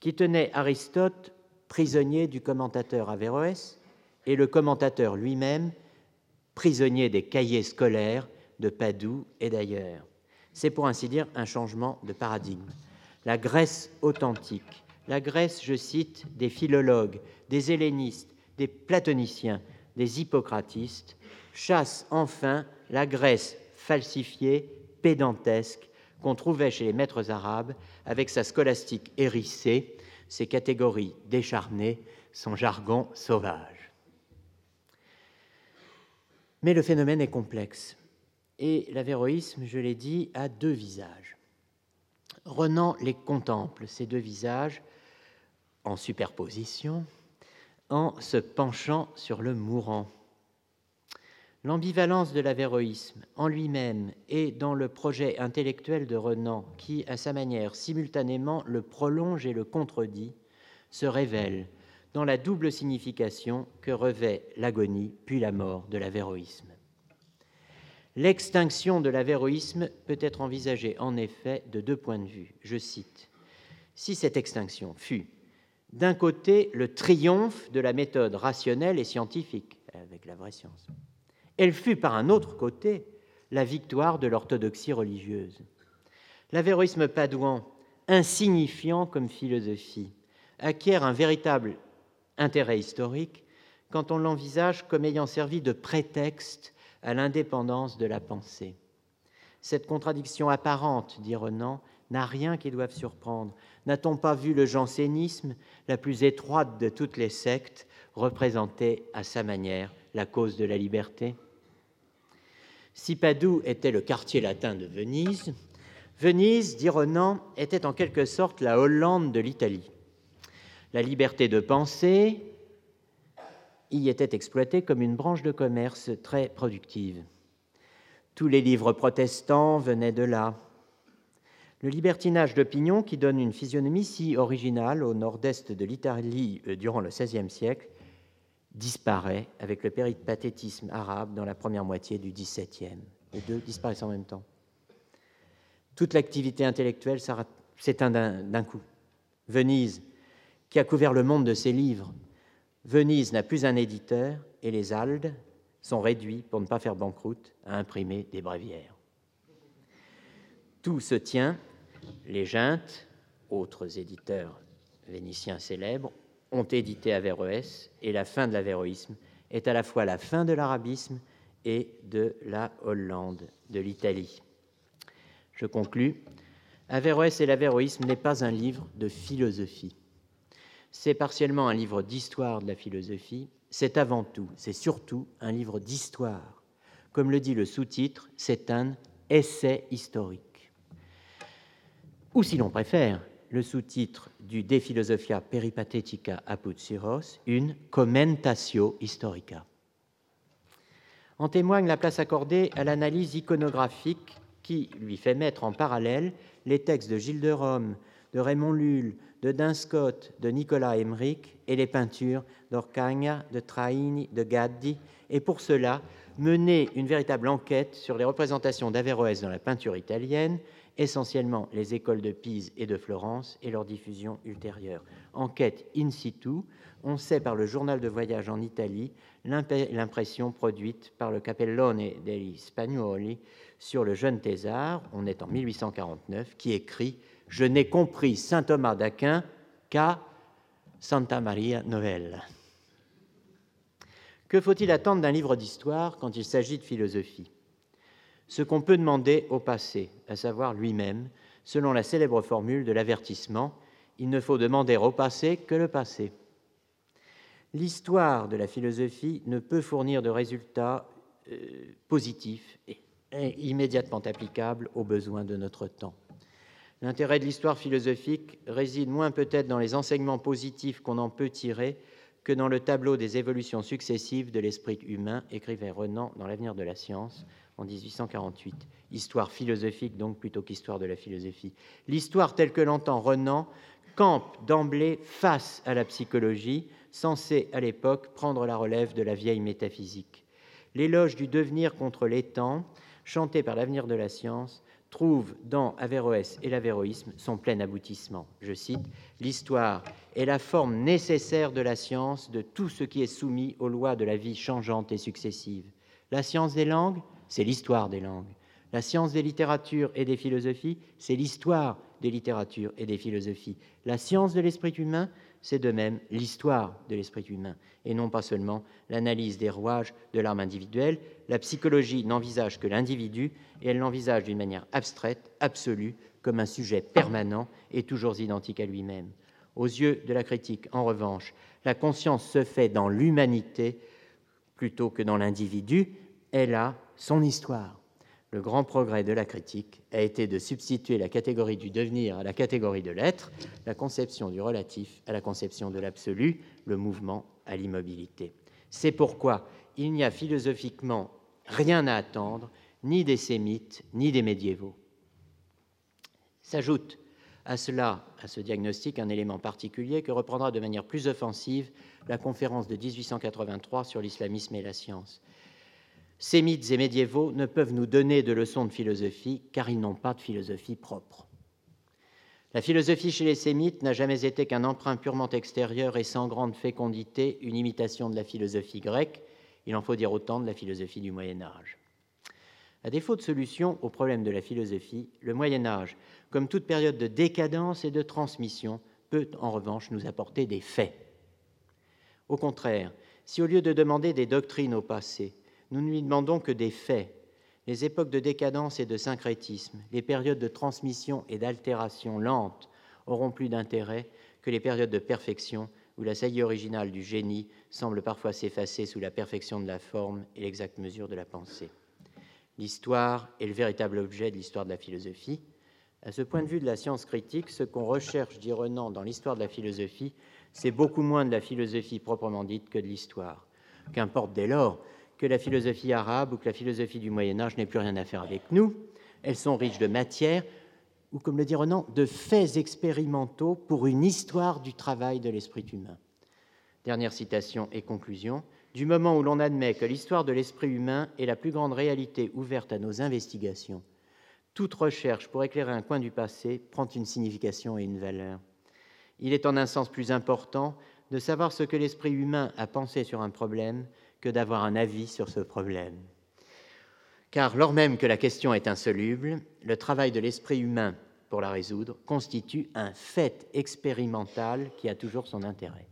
qui tenait Aristote prisonnier du commentateur Averroès et le commentateur lui-même prisonnier des cahiers scolaires de Padoue et d'ailleurs. C'est pour ainsi dire un changement de paradigme. La Grèce authentique, la Grèce, je cite, des philologues, des hellénistes, des platoniciens, des hippocratistes, chasse enfin la Grèce falsifiée, pédantesque, qu'on trouvait chez les maîtres arabes, avec sa scolastique hérissée, ses catégories décharnées, son jargon sauvage. Mais le phénomène est complexe, et l'avéroïsme, je l'ai dit, a deux visages. Renan les contemple, ces deux visages, en superposition, en se penchant sur le mourant. L'ambivalence de l'avéroïsme en lui-même et dans le projet intellectuel de Renan, qui, à sa manière, simultanément le prolonge et le contredit, se révèle dans la double signification que revêt l'agonie puis la mort de l'avéroïsme. L'extinction de l'avéroïsme peut être envisagée en effet de deux points de vue. Je cite Si cette extinction fut d'un côté le triomphe de la méthode rationnelle et scientifique, avec la vraie science, elle fut par un autre côté la victoire de l'orthodoxie religieuse. L'avéroïsme padouan, insignifiant comme philosophie, acquiert un véritable intérêt historique quand on l'envisage comme ayant servi de prétexte à l'indépendance de la pensée. Cette contradiction apparente, dit Renan, n'a rien qui doive surprendre. N'a-t-on pas vu le jansénisme, la plus étroite de toutes les sectes, représenter à sa manière la cause de la liberté? Si Padoue était le quartier latin de Venise, Venise, dit Renan, était en quelque sorte la Hollande de l'Italie. La liberté de penser y était exploitée comme une branche de commerce très productive. Tous les livres protestants venaient de là. Le libertinage d'opinion, qui donne une physionomie si originale au nord-est de l'Italie euh, durant le XVIe siècle, disparaît avec le péripatétisme arabe dans la première moitié du XVIIe. Les deux disparaissent en même temps. Toute l'activité intellectuelle s'éteint d'un coup. Venise, qui a couvert le monde de ses livres, Venise n'a plus un éditeur et les Aldes sont réduits, pour ne pas faire banqueroute, à imprimer des bréviaires. Tout se tient les Gintes, autres éditeurs vénitiens célèbres, ont édité Averroès, et la fin de l'avéroïsme est à la fois la fin de l'arabisme et de la Hollande, de l'Italie. Je conclus. Averroès et l'avéroïsme n'est pas un livre de philosophie. C'est partiellement un livre d'histoire de la philosophie, c'est avant tout, c'est surtout un livre d'histoire. Comme le dit le sous-titre, c'est un essai historique ou si l'on préfère, le sous-titre du De Philosophia Peripatetica apud Syros, une commentatio historica. En témoigne la place accordée à l'analyse iconographique qui lui fait mettre en parallèle les textes de Gilles de Rome, de Raymond Lull, de Dinscott, de Nicolas Emmerich et les peintures d'Orcagna, de Traini, de Gaddi, et pour cela mener une véritable enquête sur les représentations d'Averroès dans la peinture italienne, essentiellement les écoles de Pise et de Florence et leur diffusion ultérieure. Enquête in situ, on sait par le journal de voyage en Italie l'impression produite par le Capellone degli Spagnuoli sur le jeune Thésard, on est en 1849, qui écrit Je n'ai compris saint Thomas d'Aquin qu'à Santa Maria Novella. Que faut-il attendre d'un livre d'histoire quand il s'agit de philosophie? Ce qu'on peut demander au passé, à savoir lui-même, selon la célèbre formule de l'avertissement, il ne faut demander au passé que le passé. L'histoire de la philosophie ne peut fournir de résultats euh, positifs et, immédiatement applicables aux besoins de notre temps. L'intérêt de l'histoire philosophique réside moins peut-être dans les enseignements positifs qu'on en peut tirer que dans le tableau des évolutions successives de l'esprit humain, écrivait Renan dans L'avenir de la science, en 1848. Histoire philosophique donc plutôt qu'histoire de la philosophie. L'histoire telle que l'entend Renan campe d'emblée face à la psychologie, censée à l'époque prendre la relève de la vieille métaphysique. L'éloge du devenir contre temps, chanté par l'avenir de la science, trouve dans Averroès et l'avéroïsme son plein aboutissement. Je cite L'histoire est la forme nécessaire de la science de tout ce qui est soumis aux lois de la vie changeante et successive. La science des langues, c'est l'histoire des langues. La science des littératures et des philosophies, c'est l'histoire des littératures et des philosophies. La science de l'esprit humain, c'est de même l'histoire de l'esprit humain, et non pas seulement l'analyse des rouages de l'âme individuelle. La psychologie n'envisage que l'individu, et elle l'envisage d'une manière abstraite, absolue, comme un sujet permanent et toujours identique à lui-même. Aux yeux de la critique, en revanche, la conscience se fait dans l'humanité plutôt que dans l'individu, elle a son histoire. Le grand progrès de la critique a été de substituer la catégorie du devenir à la catégorie de l'être, la conception du relatif à la conception de l'absolu, le mouvement à l'immobilité. C'est pourquoi il n'y a philosophiquement rien à attendre, ni des sémites, ni des médiévaux. S'ajoute à cela, à ce diagnostic, un élément particulier que reprendra de manière plus offensive la conférence de 1883 sur l'islamisme et la science. Mythes et médiévaux ne peuvent nous donner de leçons de philosophie car ils n'ont pas de philosophie propre. La philosophie chez les sémites n'a jamais été qu'un emprunt purement extérieur et sans grande fécondité, une imitation de la philosophie grecque, il en faut dire autant de la philosophie du Moyen Âge. À défaut de solution au problème de la philosophie, le Moyen Âge, comme toute période de décadence et de transmission, peut en revanche nous apporter des faits. Au contraire, si au lieu de demander des doctrines au passé, nous ne lui demandons que des faits. Les époques de décadence et de syncrétisme, les périodes de transmission et d'altération lente auront plus d'intérêt que les périodes de perfection où la saillie originale du génie semble parfois s'effacer sous la perfection de la forme et l'exacte mesure de la pensée. L'histoire est le véritable objet de l'histoire de la philosophie. À ce point de vue de la science critique, ce qu'on recherche, dit Renan, dans l'histoire de la philosophie, c'est beaucoup moins de la philosophie proprement dite que de l'histoire. Qu'importe dès lors que la philosophie arabe ou que la philosophie du Moyen Âge n'ait plus rien à faire avec nous. Elles sont riches de matière, ou comme le dit Renan, de faits expérimentaux pour une histoire du travail de l'esprit humain. Dernière citation et conclusion. Du moment où l'on admet que l'histoire de l'esprit humain est la plus grande réalité ouverte à nos investigations, toute recherche pour éclairer un coin du passé prend une signification et une valeur. Il est en un sens plus important de savoir ce que l'esprit humain a pensé sur un problème que d'avoir un avis sur ce problème. Car lors même que la question est insoluble, le travail de l'esprit humain pour la résoudre constitue un fait expérimental qui a toujours son intérêt.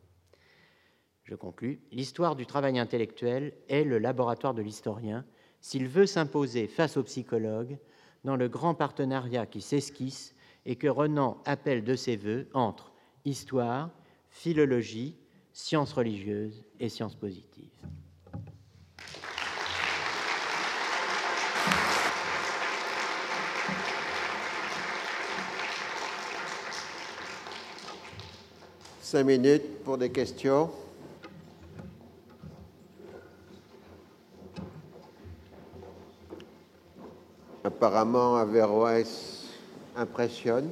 Je conclus. L'histoire du travail intellectuel est le laboratoire de l'historien s'il veut s'imposer face aux psychologues dans le grand partenariat qui s'esquisse et que Renan appelle de ses voeux entre histoire, philologie, sciences religieuses et sciences positives.
Cinq minutes pour des questions. Apparemment, Averroès impressionne.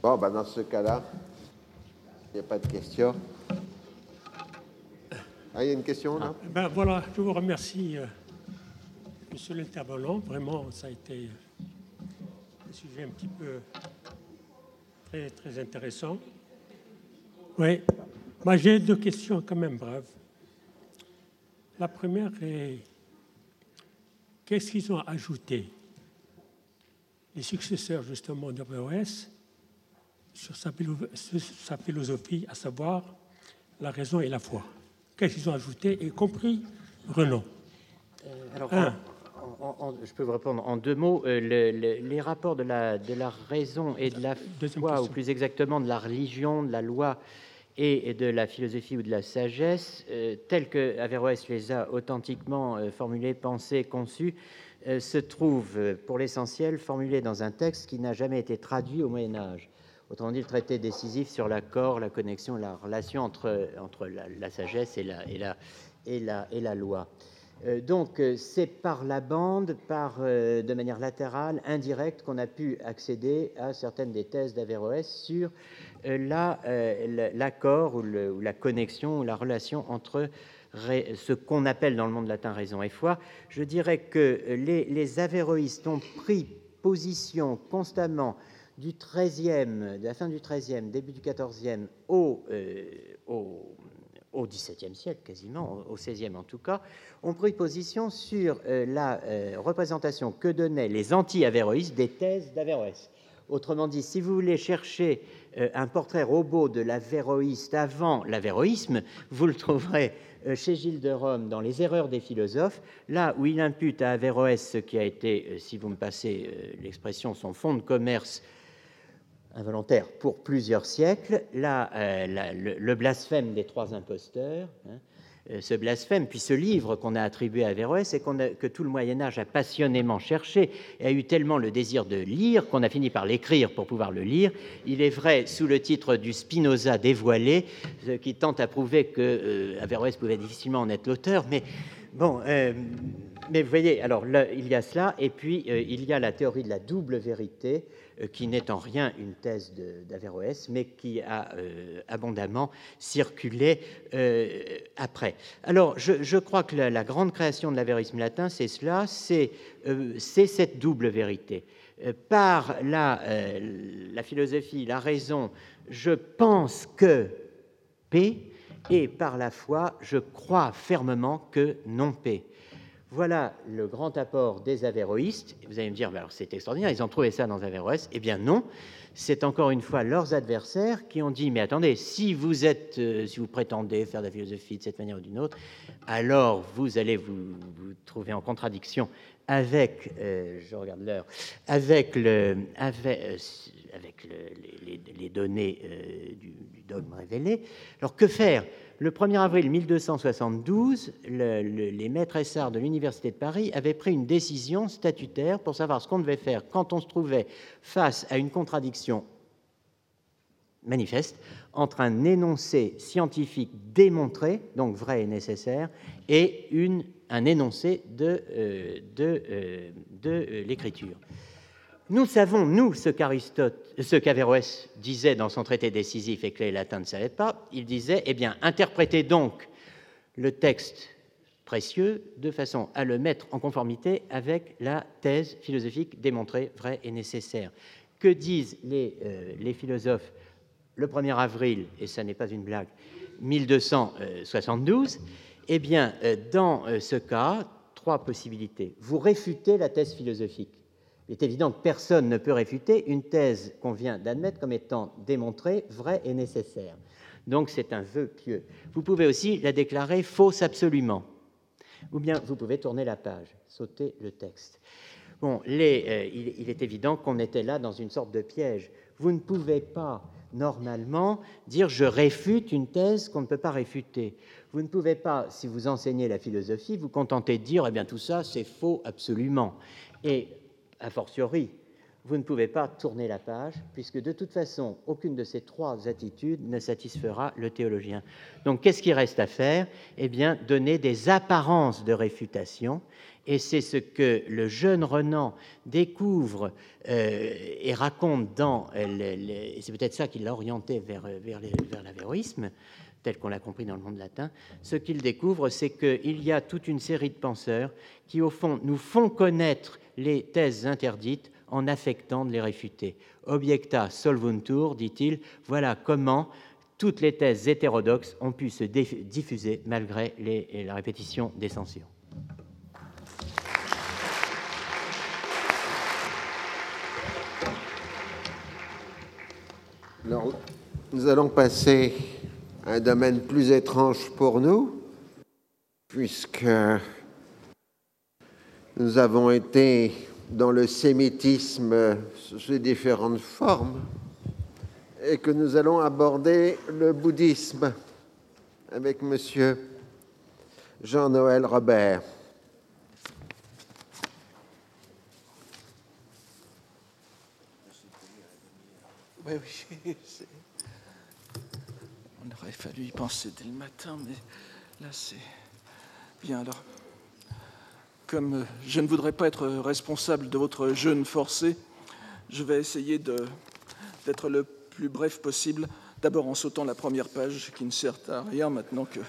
Bon, ben dans ce cas-là, il n'y a pas de questions. Ah, il y a une question là?
Ah, ben Voilà, je vous remercie. Monsieur l'intervenant, vraiment, ça a été un sujet un petit peu très, très intéressant. Oui, moi j'ai deux questions quand même braves. La première est qu'est-ce qu'ils ont ajouté, les successeurs justement d'Averroès, sur sa, sa philosophie, à savoir la raison et la foi? Qu'est-ce qu'ils ont ajouté, y compris Renan
euh, alors, je peux vous répondre en deux mots. Euh, les rapports de la, de la raison et de la foi, ou plus exactement de la religion, de la loi et, de la philosophie ou de la sagesse, euh, tels que Averroès les a authentiquement euh, formulés, pensés, conçus, se trouvent pour l'essentiel formulés dans un texte qui n'a jamais été traduit au Moyen Âge. Autrement dit, le traité décisif sur l'accord, la connexion, la relation entre, entre la, sagesse et la, et la, et la, et la loi. Euh, donc euh, c'est par la bande, par, euh, de manière latérale, indirecte, qu'on a pu accéder à certaines des thèses d'Averroès sur l'accord ou, la connexion ou la relation entre ce qu'on appelle dans le monde latin raison et foi. Je dirais que les, les avéroïstes ont pris position constamment du 13e, de la fin du XIIIe, début du XIVe au, au au XVIIe siècle quasiment, au XVIe en tout cas, ont pris position sur la représentation que donnaient les anti-avéroïstes des thèses d'Averroès. Autrement dit, si vous voulez chercher un portrait robot de l'avéroïste avant l'avéroïsme, vous le trouverez chez Gilles de Rome dans Les erreurs des philosophes, là où il impute à Averroès ce qui a été, si vous me passez l'expression, son fonds de commerce involontaire pour plusieurs siècles, là, euh, le, blasphème des trois imposteurs, hein, euh, ce blasphème, puis ce livre qu'on a attribué à Averroès et que tout le Moyen Âge a passionnément cherché et a eu tellement le désir de lire qu'on a fini par l'écrire pour pouvoir le lire. Il est vrai, sous le titre du Spinoza dévoilé, ce qui tente à prouver que euh, pouvait difficilement en être l'auteur, mais bon, mais vous voyez, alors là, il y a cela, et puis il y a la théorie de la double vérité, euh, qui n'est en rien une thèse d'Averroès, mais qui a euh, abondamment circulé euh, après. Alors, je, crois que la, grande création de l'avérisme latin, c'est cela, c'est cette double vérité. Par la, la philosophie, la raison, je pense que P, et par la foi, je crois fermement que non P. Voilà le grand apport des avéroïstes. Vous allez me dire, c'est extraordinaire, ils ont trouvé ça dans Averroès. Eh bien non, c'est encore une fois leurs adversaires qui ont dit, mais attendez, si vous êtes, euh, si vous prétendez faire de la philosophie de cette manière ou d'une autre, alors vous allez vous, trouver en contradiction avec, euh, je regarde l'heure, avec, euh, les, données du, du, dogme révélé. Alors que faire? Le 1er avril 1272, les maîtres essarts de l'Université de Paris avaient pris une décision statutaire pour savoir ce qu'on devait faire quand on se trouvait face à une contradiction manifeste entre un énoncé scientifique démontré, donc vrai et nécessaire, et un énoncé de, euh, euh, euh, l'écriture. Nous savons, nous, ce qu'Averroès disait dans son traité décisif et que les latins ne savaient pas. Il disait, eh bien, interprétez donc le texte précieux de façon à le mettre en conformité avec la thèse philosophique démontrée vraie et nécessaire. Que disent les, euh, les philosophes le 1er avril, et ça n'est pas une blague, 1272 Eh bien, euh, dans euh, ce cas, trois possibilités. Vous réfutez la thèse philosophique il est évident que personne ne peut réfuter une thèse qu'on vient d'admettre comme étant démontrée, vraie et nécessaire. Donc c'est un vœu pieux. Vous pouvez aussi la déclarer fausse absolument. Ou bien vous pouvez tourner la page, sauter le texte. Bon, euh, il, est évident qu'on était là dans une sorte de piège. Vous ne pouvez pas, normalement, dire je réfute une thèse qu'on ne peut pas réfuter. Vous ne pouvez pas, si vous enseignez la philosophie, vous contenter de dire eh bien tout ça c'est faux absolument. Et a fortiori, vous ne pouvez pas tourner la page, puisque de toute façon, aucune de ces trois attitudes ne satisfera le théologien. Donc, qu'est-ce qui reste à faire? Eh bien, donner des apparences de réfutation, et c'est ce que le jeune Renan découvre euh, et raconte dans, et c'est peut-être ça qui l'a orienté vers, vers, vers l'avéroïsme, tel qu'on l'a compris dans le monde latin, ce qu'il découvre, c'est qu'il y a toute une série de penseurs qui, au fond, nous font connaître les thèses interdites en affectant de les réfuter. Objecta solvuntur, dit-il, voilà comment toutes les thèses hétérodoxes ont pu se diffuser malgré la répétition des censures.
nous allons passer à un domaine plus étrange pour nous, puisque nous avons été dans le sémitisme sous différentes formes et que nous allons aborder le bouddhisme avec monsieur Jean-Noël Robert.
Oui, oui, on aurait fallu y penser dès le matin, mais là c'est bien alors. Comme je ne voudrais pas être responsable de votre jeûne forcé, je vais essayer d'être le plus bref possible, d'abord en sautant la première page qui ne sert à rien maintenant que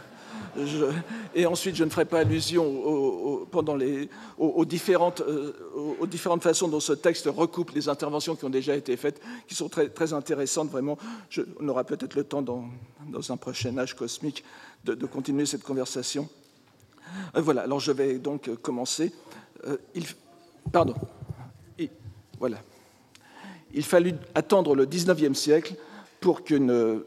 et ensuite, je ne ferai pas allusion pendant les, aux, différentes, euh, aux, différentes, façons dont ce texte recoupe les interventions qui ont déjà été faites, qui sont très, très intéressantes, vraiment. Je, on aura peut-être le temps dans, dans, un prochain âge cosmique de, continuer cette conversation. Euh, voilà, alors je vais donc commencer. Euh, pardon. voilà. Il fallut attendre le 19e siècle pour qu'une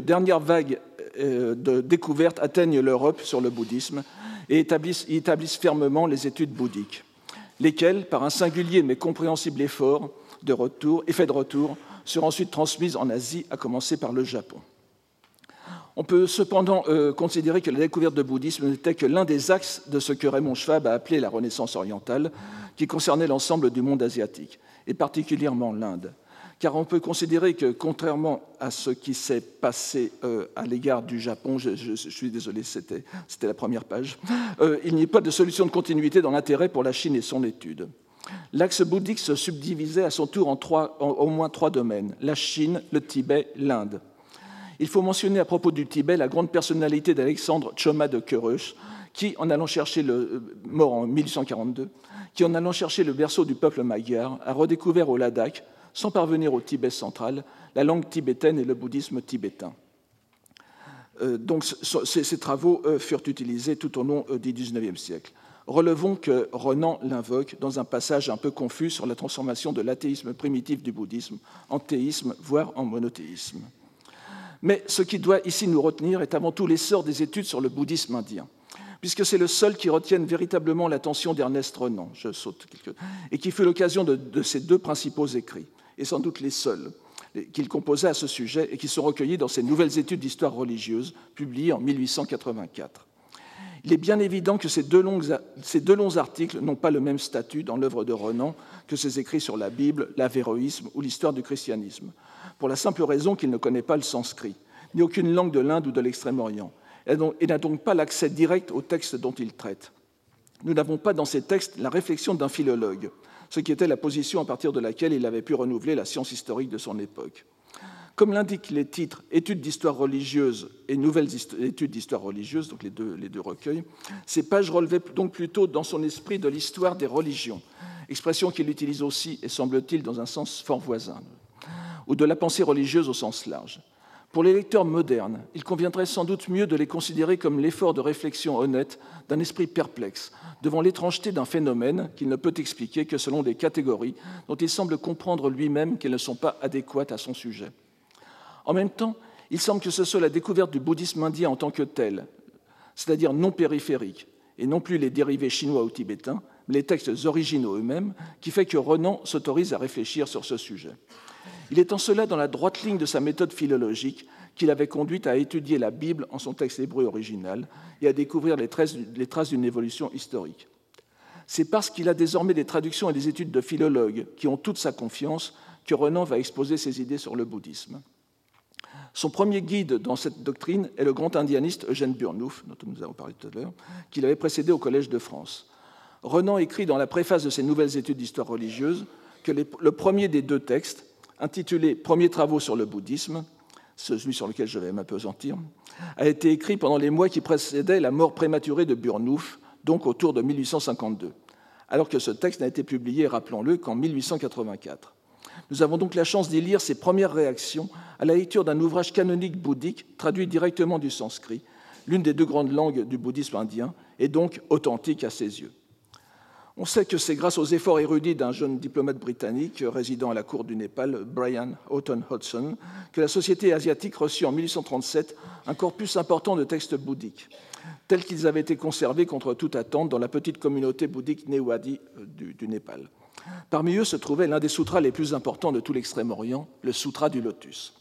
dernière vague euh, de découverte atteigne l'Europe sur le bouddhisme et établisse, établisse fermement les études bouddhiques, lesquelles, par un singulier mais compréhensible effort de retour, effet de retour, seront ensuite transmises en Asie, à commencer par le Japon. On peut cependant euh, considérer que la découverte du bouddhisme n'était que l'un des axes de ce que Raymond Schwab a appelé la Renaissance orientale, qui concernait l'ensemble du monde asiatique, et particulièrement l'Inde car on peut considérer que, contrairement à ce qui s'est passé euh, à l'égard du Japon, je, suis désolé, c'était la première page, euh, il n'y a pas de solution de continuité dans l'intérêt pour la Chine et son étude. L'axe bouddhique se subdivisait à son tour en, au moins trois domaines, la Chine, le Tibet, l'Inde. Il faut mentionner à propos du Tibet la grande personnalité d'Alexandre Choma de Kerush, qui, en allant chercher le, euh, mort en 1842, qui, en allant chercher le berceau du peuple magyar, a redécouvert au Ladakh sans parvenir au Tibet central, la langue tibétaine et le bouddhisme tibétain. Euh, donc ces, travaux euh, furent utilisés tout au long du XIXe siècle. Relevons que Renan l'invoque dans un passage un peu confus sur la transformation de l'athéisme primitif du bouddhisme en théisme, voire en monothéisme. Mais ce qui doit ici nous retenir est avant tout l'essor des études sur le bouddhisme indien, puisque c'est le seul qui retienne véritablement l'attention d'Ernest Renan, et qui fut l'occasion de, de ses deux principaux écrits et sans doute les seuls qu'il composait à ce sujet et qui sont recueillis dans ses nouvelles études d'histoire religieuse, publiées en 1884. Il est bien évident que ces deux, longs articles n'ont pas le même statut dans l'œuvre de Renan que ses écrits sur la Bible, l'avéroïsme ou l'histoire du christianisme, pour la simple raison qu'il ne connaît pas le sanskrit, ni aucune langue de l'Inde ou de l'Extrême-Orient, et n'a donc pas l'accès direct aux textes dont il traite. Nous n'avons pas dans ces textes la réflexion d'un philologue, ce qui était la position à partir de laquelle il avait pu renouveler la science historique de son époque. Comme l'indiquent les titres Études d'histoire religieuse et Nouvelles études d'histoire religieuse, donc les deux, les deux recueils, ces pages relevaient donc plutôt dans son esprit de l'histoire des religions, expression qu'il utilise aussi, et semble-t-il, dans un sens fort voisin, ou de la pensée religieuse au sens large. Pour les lecteurs modernes, il conviendrait sans doute mieux de les considérer comme l'effort de réflexion honnête d'un esprit perplexe devant l'étrangeté d'un phénomène qu'il ne peut expliquer que selon des catégories dont il semble comprendre lui-même qu'elles ne sont pas adéquates à son sujet. En même temps, il semble que ce soit la découverte du bouddhisme indien en tant que tel, c'est-à-dire non périphérique, et non plus les dérivés chinois ou tibétains, mais les textes originaux eux-mêmes, qui fait que Renan s'autorise à réfléchir sur ce sujet. Il est en cela dans la droite ligne de sa méthode philologique qui l'avait conduite à étudier la Bible en son texte hébreu original et à découvrir les traces, d'une évolution historique. C'est parce qu'il a désormais des traductions et des études de philologues qui ont toute sa confiance que Renan va exposer ses idées sur le bouddhisme. Son premier guide dans cette doctrine est le grand indianiste Eugène Burnouf, dont nous avons parlé tout à l'heure, qui l'avait précédé au Collège de France. Renan écrit dans la préface de ses nouvelles études d'histoire religieuse que le premier des deux textes, intitulé Premiers travaux sur le bouddhisme, celui sur lequel je vais m'apesantir, a été écrit pendant les mois qui précédaient la mort prématurée de Burnouf, donc autour de 1852, alors que ce texte n'a été publié, rappelons-le, qu'en 1884. Nous avons donc la chance d'y lire ses premières réactions à la lecture d'un ouvrage canonique bouddhique traduit directement du sanskrit, l'une des deux grandes langues du bouddhisme indien, et donc authentique à ses yeux. On sait que c'est grâce aux efforts érudits d'un jeune diplomate britannique résidant à la cour du Népal, Brian Houghton Hodgson, que la société asiatique reçut en 1837 un corpus important de textes bouddhiques, tels qu'ils avaient été conservés contre toute attente dans la petite communauté bouddhique Newadi euh, du, du Népal. Parmi eux se trouvait l'un des sutras les plus importants de tout l'Extrême-Orient, le Sutra du Lotus.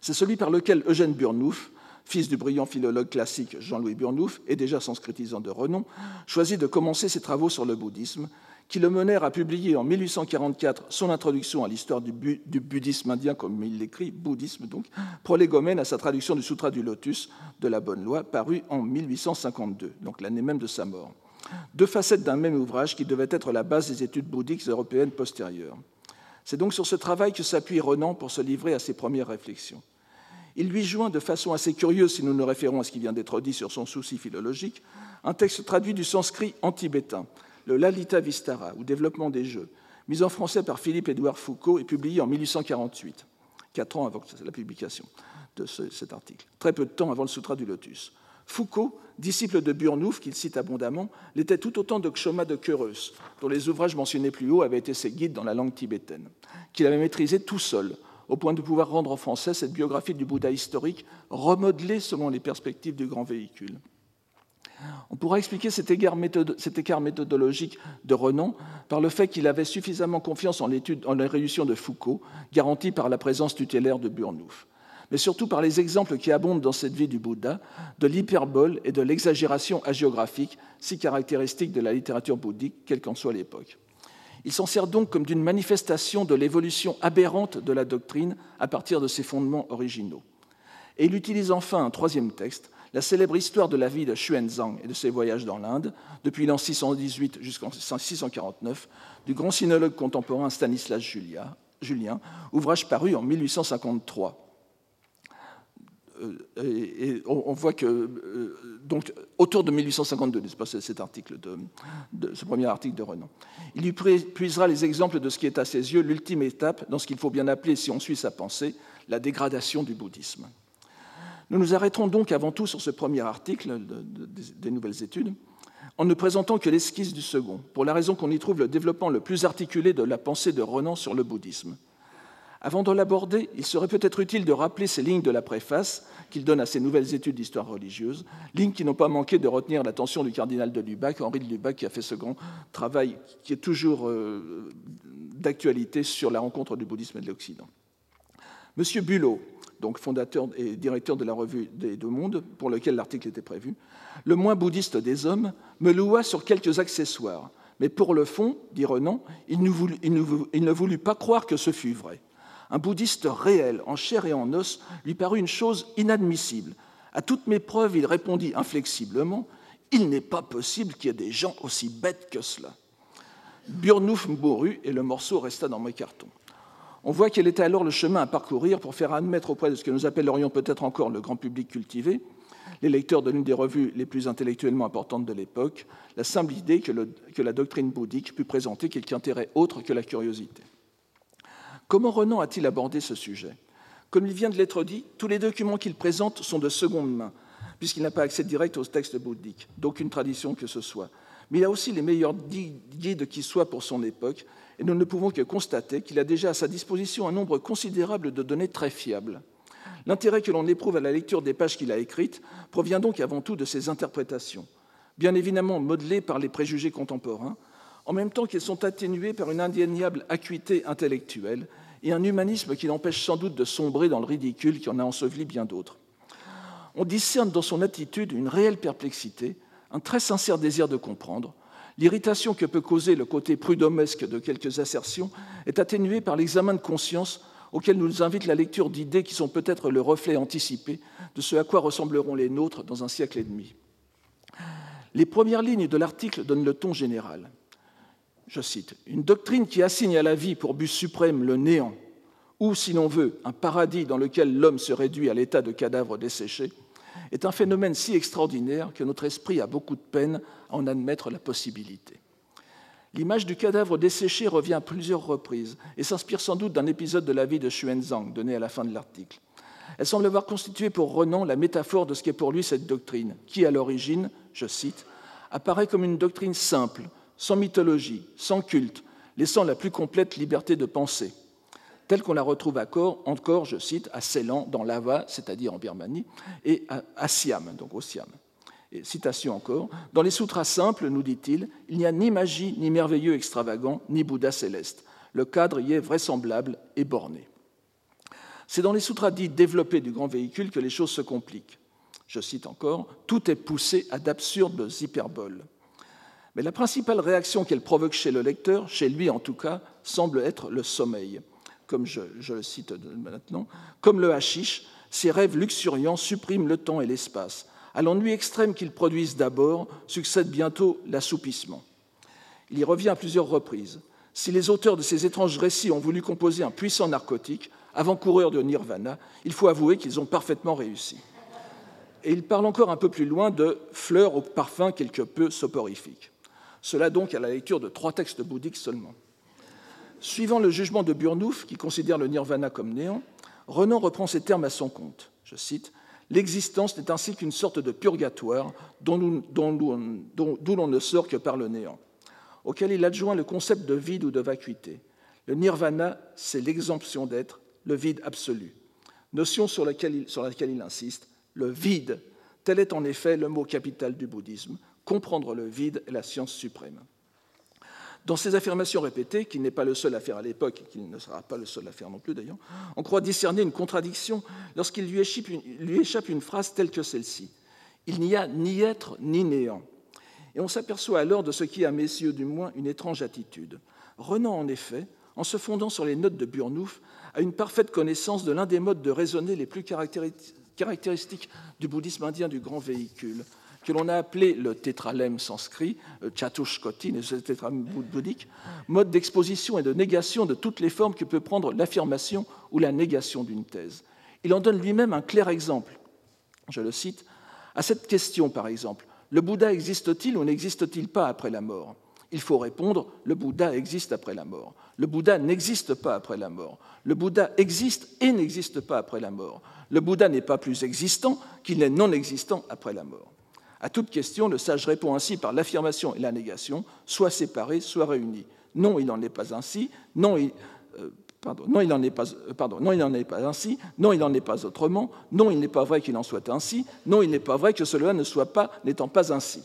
C'est celui par lequel Eugène Burnouf, fils du brillant philologue classique Jean-Louis Burnouf et déjà sanskritisant de renom, choisit de commencer ses travaux sur le bouddhisme, qui le menèrent à publier en 1844 son introduction à l'histoire du, bouddhisme indien, comme il l'écrit, bouddhisme donc, prolégomène à sa traduction du Sutra du Lotus de la Bonne Loi, paru en 1852, donc l'année même de sa mort. Deux facettes d'un même ouvrage qui devait être la base des études bouddhiques européennes postérieures. C'est donc sur ce travail que s'appuie Renan pour se livrer à ses premières réflexions. Il lui joint de façon assez curieuse, si nous nous référons à ce qui vient d'être dit sur son souci philologique, un texte traduit du sanskrit en tibétain, le Lalita Vistara, ou Développement des Jeux, mis en français par Philippe-Édouard Foucault et publié en 1848, quatre ans avant la publication de cet article, très peu de temps avant le Sutra du Lotus. Foucault, disciple de Burnouf, qu'il cite abondamment, l'était tout autant de Kshoma de Kereus, dont les ouvrages mentionnés plus haut avaient été ses guides dans la langue tibétaine, qu'il avait maîtrisé tout seul, au point de pouvoir rendre en français cette biographie du Bouddha historique, remodelée selon les perspectives du grand véhicule. On pourra expliquer cet écart, méthodologique de Renan par le fait qu'il avait suffisamment confiance en, en l'érudition de Foucault, garantie par la présence tutélaire de Burnouf, mais surtout par les exemples qui abondent dans cette vie du Bouddha, de l'hyperbole et de l'exagération hagiographique, si caractéristiques de la littérature bouddhique, quelle qu'en soit l'époque. Il s'en sert donc comme d'une manifestation de l'évolution aberrante de la doctrine à partir de ses fondements originaux. Et il utilise enfin un troisième texte, la célèbre histoire de la vie de Xuanzang et de ses voyages dans l'Inde, depuis l'an 618 jusqu'en 649, du grand sinologue contemporain Stanislas Julien, ouvrage paru en 1853. Euh, et on voit que, euh, donc, autour de 1852, n'est-ce pas, cet article de, ce premier article de Renan. Il lui puisera les exemples de ce qui est à ses yeux l'ultime étape dans ce qu'il faut bien appeler, si on suit sa pensée, la dégradation du bouddhisme. Nous nous arrêterons donc avant tout sur ce premier article des nouvelles études, en ne présentant que l'esquisse du second, pour la raison qu'on y trouve le développement le plus articulé de la pensée de Renan sur le bouddhisme. Avant de l'aborder, il serait peut-être utile de rappeler ces lignes de la préface qu'il donne à ses nouvelles études d'histoire religieuse, lignes qui n'ont pas manqué de retenir l'attention du cardinal de Lubac, Henri de Lubac, qui a fait ce grand travail qui est toujours euh, d'actualité sur la rencontre du bouddhisme et de l'Occident. Monsieur Bulot, donc fondateur et directeur de la revue des Deux Mondes, pour lequel l'article était prévu, le moins bouddhiste des hommes, me loua sur quelques accessoires. Mais pour le fond, dit Renan, il ne, voulut, il ne voulut pas croire que ce fût vrai. Un bouddhiste réel, en chair et en os, lui parut une chose inadmissible. À toutes mes preuves, il répondit inflexiblement Il n'est pas possible qu'il y ait des gens aussi bêtes que cela. Burnouf mourut et le morceau resta dans mes cartons. On voit quel était alors le chemin à parcourir pour faire admettre auprès de ce que nous appellerions peut-être encore le grand public cultivé, les lecteurs de l'une des revues les plus intellectuellement importantes de l'époque, la simple idée que, la doctrine bouddhique put présenter quelque intérêt autre que la curiosité. Comment Renan a-t-il abordé ce sujet? Comme il vient de l'être dit, tous les documents qu'il présente sont de seconde main, puisqu'il n'a pas accès direct aux textes bouddhiques, d'aucune tradition que ce soit. Mais il a aussi les meilleurs guides qui soient pour son époque, et nous ne pouvons que constater qu'il a déjà à sa disposition un nombre considérable de données très fiables. L'intérêt que l'on éprouve à la lecture des pages qu'il a écrites provient donc avant tout de ses interprétations, bien évidemment modelées par les préjugés contemporains, en même temps qu'elles sont atténuées par une indéniable acuité intellectuelle et un humanisme qui l'empêche sans doute de sombrer dans le ridicule qui en a enseveli bien d'autres. On discerne dans son attitude une réelle perplexité, un très sincère désir de comprendre, L'irritation que peut causer le côté prud'homesque de quelques assertions est atténuée par l'examen de conscience auquel nous invite la lecture d'idées qui sont peut-être le reflet anticipé de ce à quoi ressembleront les nôtres dans un siècle et demi. Les premières lignes de l'article donnent le ton général. Je cite Une doctrine qui assigne à la vie pour but suprême le néant, ou, si l'on veut, un paradis dans lequel l'homme se réduit à l'état de cadavre desséché, est un phénomène si extraordinaire que notre esprit a beaucoup de peine à en admettre la possibilité. L'image du cadavre desséché revient à plusieurs reprises et s'inspire sans doute d'un épisode de la vie de Xuanzang donné à la fin de l'article. Elle semble avoir constitué pour Renan la métaphore de ce qu'est pour lui cette doctrine, qui, à l'origine, je cite, apparaît comme une doctrine simple, sans mythologie, sans culte, laissant la plus complète liberté de penser telle qu'on la retrouve encore, je cite, à Ceylan, dans l'Ava, c'est-à-dire en Birmanie, et à, Siam, donc au Siam. Citation encore, Dans les sutras simples, nous dit-il, il n'y a ni magie, ni merveilleux extravagant, ni Bouddha céleste. Le cadre y est vraisemblable et borné. C'est dans les sutras dits développés du grand véhicule que les choses se compliquent. Je cite encore, Tout est poussé à d'absurdes hyperboles. Mais la principale réaction qu'elle provoque chez le lecteur, chez lui en tout cas, semble être le sommeil comme je, le cite maintenant, comme le hashish, ces rêves luxuriants suppriment le temps et l'espace. À l'ennui extrême qu'ils produisent d'abord, succède bientôt l'assoupissement. Il y revient à plusieurs reprises. Si les auteurs de ces étranges récits ont voulu composer un puissant narcotique, avant-coureurs de nirvana, il faut avouer qu'ils ont parfaitement réussi. Et il parle encore un peu plus loin de fleurs au parfum quelque peu soporifique. Cela donc à la lecture de trois textes bouddhiques seulement. Suivant le jugement de Burnouf, qui considère le nirvana comme néant, Renan reprend ces termes à son compte. Je cite L'existence n'est ainsi qu'une sorte de purgatoire d'où l'on ne sort que par le néant, auquel il adjoint le concept de vide ou de vacuité. Le nirvana, c'est l'exemption d'être, le vide absolu, notion sur laquelle, sur laquelle il insiste. Le vide, tel est en effet le mot capital du bouddhisme. Comprendre le vide est la science suprême. Dans ces affirmations répétées, qu'il n'est pas le seul à faire à l'époque et qu'il ne sera pas le seul à faire non plus d'ailleurs, on croit discerner une contradiction lorsqu'il lui échappe une, phrase telle que celle-ci. Il n'y a ni être ni néant. Et on s'aperçoit alors de ce qui est à mes yeux du moins une étrange attitude. Renan, en effet, en se fondant sur les notes de Burnouf, a une parfaite connaissance de l'un des modes de raisonner les plus caractéristiques du bouddhisme indien du grand véhicule, que l'on a appelé le tétralème sanskrit, euh, chatushkoti, le tétralème bouddhique, mode d'exposition et de négation de toutes les formes que peut prendre l'affirmation ou la négation d'une thèse. Il en donne lui-même un clair exemple. Je le cite. À cette question, par exemple, le Bouddha existe-t-il ou n'existe-t-il pas après la mort? Il faut répondre, le Bouddha existe après la mort. Le Bouddha n'existe pas après la mort. Le Bouddha existe et n'existe pas après la mort. Le Bouddha n'est pas plus existant qu'il n'est non existant après la mort. À toute question, le sage répond ainsi par l'affirmation et la négation, soit séparés, soit réunis. Non, il n'en est pas ainsi. Non, il, euh, euh, non, il n'en est pas ainsi. Non, il n'en est pas autrement. Non, il n'est pas vrai qu'il en soit ainsi. Non, il n'est pas vrai que cela ne soit pas n'étant pas ainsi.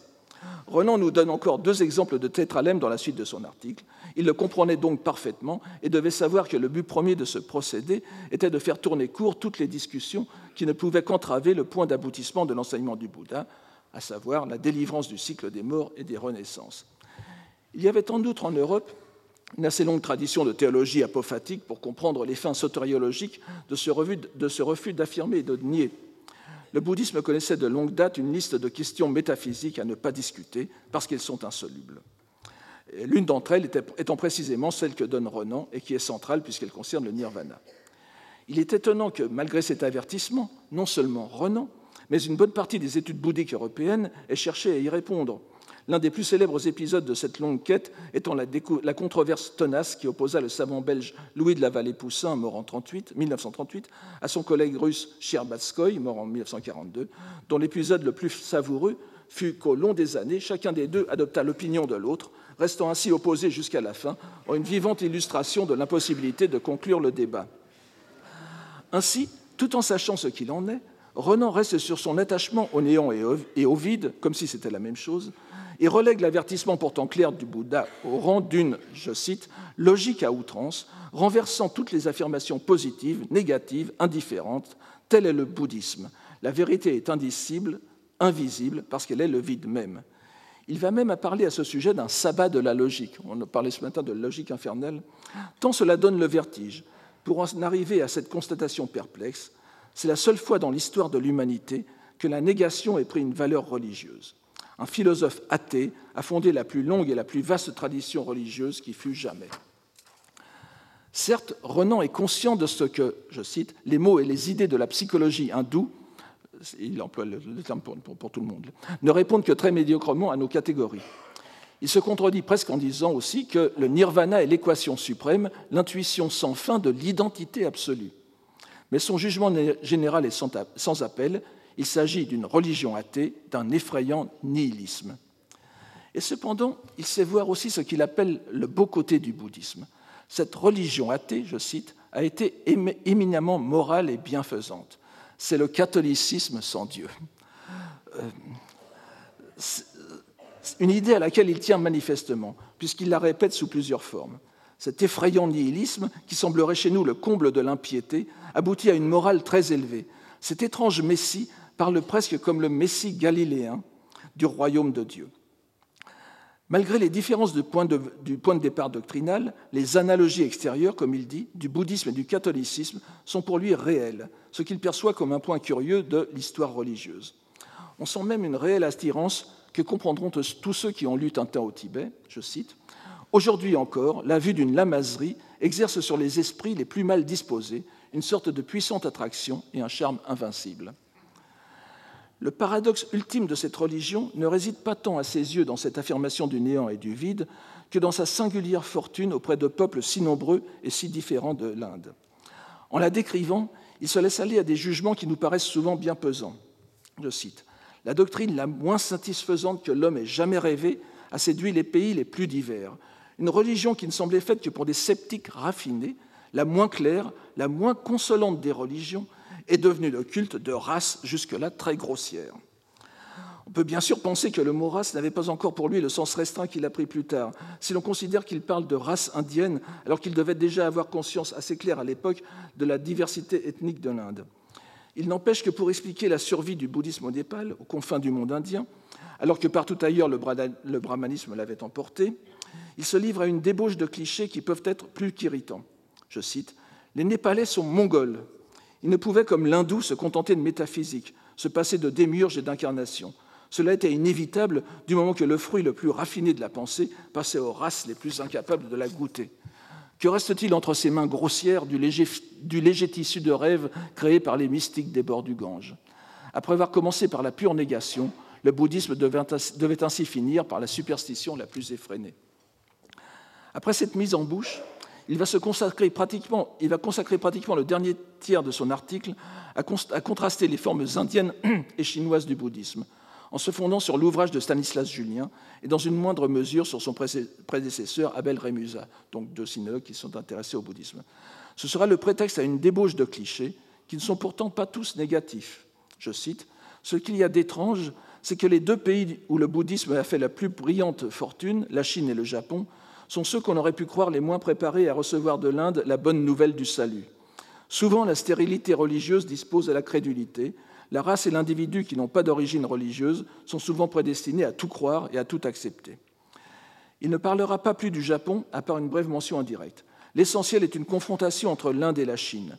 Renan nous donne encore deux exemples de tétralème dans la suite de son article. Il le comprenait donc parfaitement et devait savoir que le but premier de ce procédé était de faire tourner court toutes les discussions qui ne pouvaient qu'entraver le point d'aboutissement de l'enseignement du Bouddha, à savoir la délivrance du cycle des morts et des renaissances. Il y avait en outre en Europe une assez longue tradition de théologie apophatique pour comprendre les fins soteriologiques de ce refus d'affirmer et de nier. Le bouddhisme connaissait de longue date une liste de questions métaphysiques à ne pas discuter parce qu'elles sont insolubles. L'une d'entre elles étant précisément celle que donne Renan et qui est centrale puisqu'elle concerne le nirvana. Il est étonnant que, malgré cet avertissement, non seulement Renan, mais une bonne partie des études bouddhiques européennes aient cherché à y répondre. L'un des plus célèbres épisodes de cette longue quête étant la, controverse tenace qui opposa le savant belge Louis de la Vallée-Poussin, mort en 38, 1938, à son collègue russe Sherbatskoy, mort en 1942, dont l'épisode le plus savoureux fut qu'au long des années, chacun des deux adopta l'opinion de l'autre, restant ainsi opposés jusqu'à la fin, en une vivante illustration de l'impossibilité de conclure le débat. Ainsi, tout en sachant ce qu'il en est, Renan reste sur son attachement au néant et au vide, comme si c'était la même chose, et relègue l'avertissement pourtant clair du Bouddha au rang d'une, je cite, logique à outrance, renversant toutes les affirmations positives, négatives, indifférentes. Tel est le bouddhisme. La vérité est indicible, invisible, parce qu'elle est le vide même. Il va même à parler à ce sujet d'un sabbat de la logique. On parlé ce matin de logique infernale. Tant cela donne le vertige. Pour en arriver à cette constatation perplexe, c'est la seule fois dans l'histoire de l'humanité que la négation ait pris une valeur religieuse. Un philosophe athée a fondé la plus longue et la plus vaste tradition religieuse qui fut jamais. Certes, Renan est conscient de ce que, je cite, les mots et les idées de la psychologie hindoue, il emploie le terme pour, pour tout le monde, ne répondent que très médiocrement à nos catégories. Il se contredit presque en disant aussi que le nirvana est l'équation suprême, l'intuition sans fin de l'identité absolue. Mais son jugement général est sans appel. Il s'agit d'une religion athée, d'un effrayant nihilisme. Et cependant, il sait voir aussi ce qu'il appelle le beau côté du bouddhisme. Cette religion athée, je cite, a été éminemment morale et bienfaisante. C'est le catholicisme sans Dieu. Euh, une idée à laquelle il tient manifestement, puisqu'il la répète sous plusieurs formes. Cet effrayant nihilisme, qui semblerait chez nous le comble de l'impiété, aboutit à une morale très élevée. Cet étrange Messie parle presque comme le Messie galiléen du royaume de Dieu. Malgré les différences du point de départ doctrinal, les analogies extérieures, comme il dit, du bouddhisme et du catholicisme sont pour lui réelles, ce qu'il perçoit comme un point curieux de l'histoire religieuse. On sent même une réelle attirance que comprendront tous ceux qui ont lu un temps au Tibet, je cite, Aujourd'hui encore, la vue d'une lamaserie exerce sur les esprits les plus mal disposés une sorte de puissante attraction et un charme invincible. Le paradoxe ultime de cette religion ne réside pas tant à ses yeux dans cette affirmation du néant et du vide que dans sa singulière fortune auprès de peuples si nombreux et si différents de l'Inde. En la décrivant, il se laisse aller à des jugements qui nous paraissent souvent bien pesants. Je cite La doctrine la moins satisfaisante que l'homme ait jamais rêvée a séduit les pays les plus divers. Une religion qui ne semblait faite que pour des sceptiques raffinés, la moins claire, la moins consolante des religions, est devenu le culte de race jusque-là très grossière. On peut bien sûr penser que le mot race n'avait pas encore pour lui le sens restreint qu'il a pris plus tard, si l'on considère qu'il parle de race indienne, alors qu'il devait déjà avoir conscience assez claire à l'époque de la diversité ethnique de l'Inde. Il n'empêche que pour expliquer la survie du bouddhisme au Népal, aux confins du monde indien, alors que partout ailleurs le brahmanisme l'avait emporté, il se livre à une débauche de clichés qui peuvent être plus qu'irritants. Je cite Les Népalais sont mongols, il ne pouvait, comme l'hindou, se contenter de métaphysique, se passer de démiurge et d'incarnation. Cela était inévitable du moment que le fruit le plus raffiné de la pensée passait aux races les plus incapables de la goûter. Que reste-t-il entre ces mains grossières du léger, du léger, tissu de rêve créé par les mystiques des bords du Gange? Après avoir commencé par la pure négation, le bouddhisme devait ainsi finir par la superstition la plus effrénée. Après cette mise en bouche, il va, se consacrer pratiquement, il va consacrer pratiquement le dernier tiers de son article à, contraster les formes indiennes et chinoises du bouddhisme, en se fondant sur l'ouvrage de Stanislas Julien et dans une moindre mesure sur son prédécesseur Abel Rémusat, donc deux sinologues qui sont intéressés au bouddhisme. Ce sera le prétexte à une débauche de clichés qui ne sont pourtant pas tous négatifs. Je cite Ce qu'il y a d'étrange, c'est que les deux pays où le bouddhisme a fait la plus brillante fortune, la Chine et le Japon, sont ceux qu'on aurait pu croire les moins préparés à recevoir de l'Inde la bonne nouvelle du salut. Souvent, la stérilité religieuse dispose à la crédulité. La race et l'individu qui n'ont pas d'origine religieuse sont souvent prédestinés à tout croire et à tout accepter. Il ne parlera pas plus du Japon, à part une brève mention indirecte. L'essentiel est une confrontation entre l'Inde et la Chine,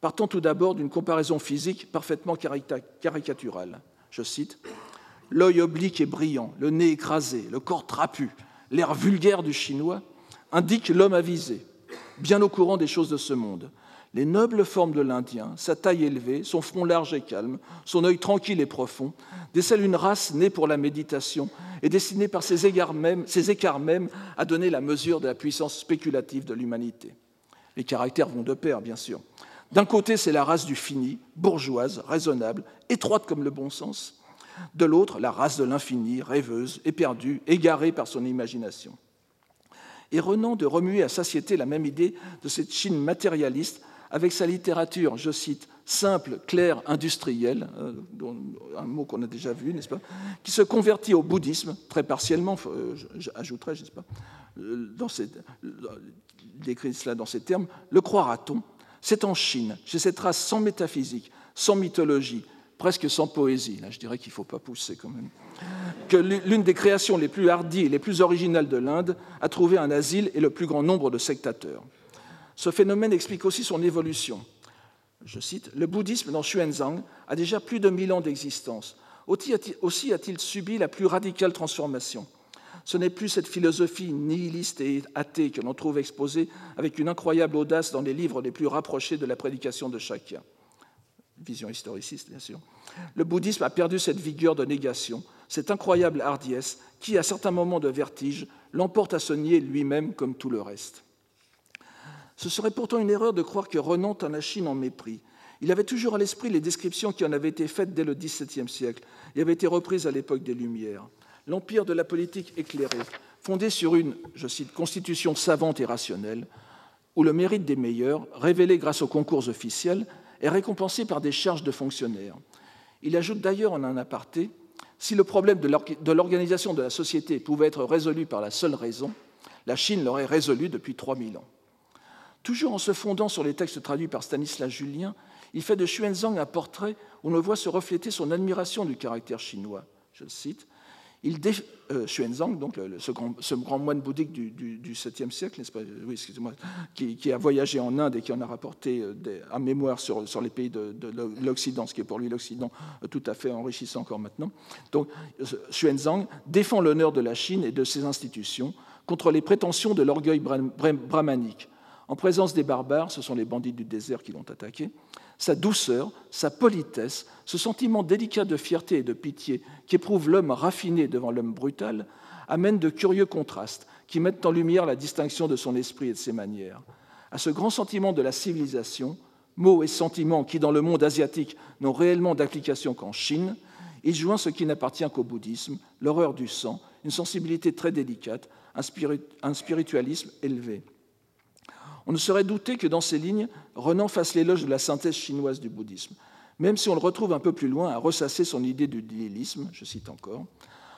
partant tout d'abord d'une comparaison physique parfaitement caricaturale. Je cite L'œil oblique et brillant, le nez écrasé, le corps trapu, l'air vulgaire du chinois, indique l'homme avisé, bien au courant des choses de ce monde. Les nobles formes de l'Indien, sa taille élevée, son front large et calme, son œil tranquille et profond, décèlent une race née pour la méditation et destinée par ses écarts même, ses écarts même à donner la mesure de la puissance spéculative de l'humanité. Les caractères vont de pair, bien sûr. D'un côté, c'est la race du fini, bourgeoise, raisonnable, étroite comme le bon sens, de l'autre la race de l'infini, rêveuse, éperdue, égarée par son imagination. Et Renan de remuer à satiété la même idée de cette Chine matérialiste avec sa littérature, je cite, simple, claire, industrielle, euh, un mot qu'on a déjà vu, n'est-ce pas, qui se convertit au bouddhisme, très partiellement, euh, j'ajouterais, je sais pas, euh, dans décrit cela dans ces termes, le croira-t-on? C'est en Chine, chez cette race sans métaphysique, sans mythologie, presque sans poésie, là je dirais qu'il ne faut pas pousser quand même, que l'une des créations les plus hardies et les plus originales de l'Inde a trouvé un asile et le plus grand nombre de sectateurs. Ce phénomène explique aussi son évolution. Je cite, Le bouddhisme dans Xuanzang a déjà plus de mille ans d'existence. Aussi a-t-il subi la plus radicale transformation. Ce n'est plus cette philosophie nihiliste et athée que l'on trouve exposée avec une incroyable audace dans les livres les plus rapprochés de la prédication de Shakya vision historiciste bien sûr, le bouddhisme a perdu cette vigueur de négation, cette incroyable hardiesse qui, à certains moments de vertige, l'emporte à se nier lui-même comme tout le reste. Ce serait pourtant une erreur de croire que Renan tint la en mépris. Il avait toujours à l'esprit les descriptions qui en avaient été faites dès le XVIIe siècle et avaient été reprises à l'époque des Lumières. L'empire de la politique éclairée, fondé sur une, je cite, constitution savante et rationnelle, où le mérite des meilleurs, révélé grâce aux concours officiels, est récompensé par des charges de fonctionnaires. Il ajoute d'ailleurs en un aparté si le problème de l'organisation de la société pouvait être résolu par la seule raison, la Chine l'aurait résolu depuis 3000 ans. Toujours en se fondant sur les textes traduits par Stanislas Julien, il fait de Xuanzang un portrait où on voit se refléter son admiration du caractère chinois. Je le cite il euh, Xuanzang, donc ce, grand, moine bouddhique du, du, 7e siècle, oui, excusez-moi, qui, a voyagé en Inde et qui en a rapporté euh, un mémoire sur, les pays de, l'Occident, ce qui est pour lui l'Occident euh, tout à fait enrichissant encore maintenant. Donc Xuanzang défend l'honneur de la Chine et de ses institutions contre les prétentions de l'orgueil brahmanique, en présence des barbares, ce sont les bandits du désert qui l'ont attaqué, sa douceur, sa politesse, ce sentiment délicat de fierté et de pitié qu'éprouve l'homme raffiné devant l'homme brutal, amènent de curieux contrastes qui mettent en lumière la distinction de son esprit et de ses manières. À ce grand sentiment de la civilisation, mots et sentiments qui, dans le monde asiatique, n'ont réellement d'application qu'en Chine, il joint ce qui n'appartient qu'au bouddhisme, l'horreur du sang, une sensibilité très délicate, un spiritualisme élevé. On ne saurait douter que dans ces lignes, Renan fasse l'éloge de la synthèse chinoise du bouddhisme, même si on le retrouve un peu plus loin à ressasser son idée du nihilisme, je cite encore.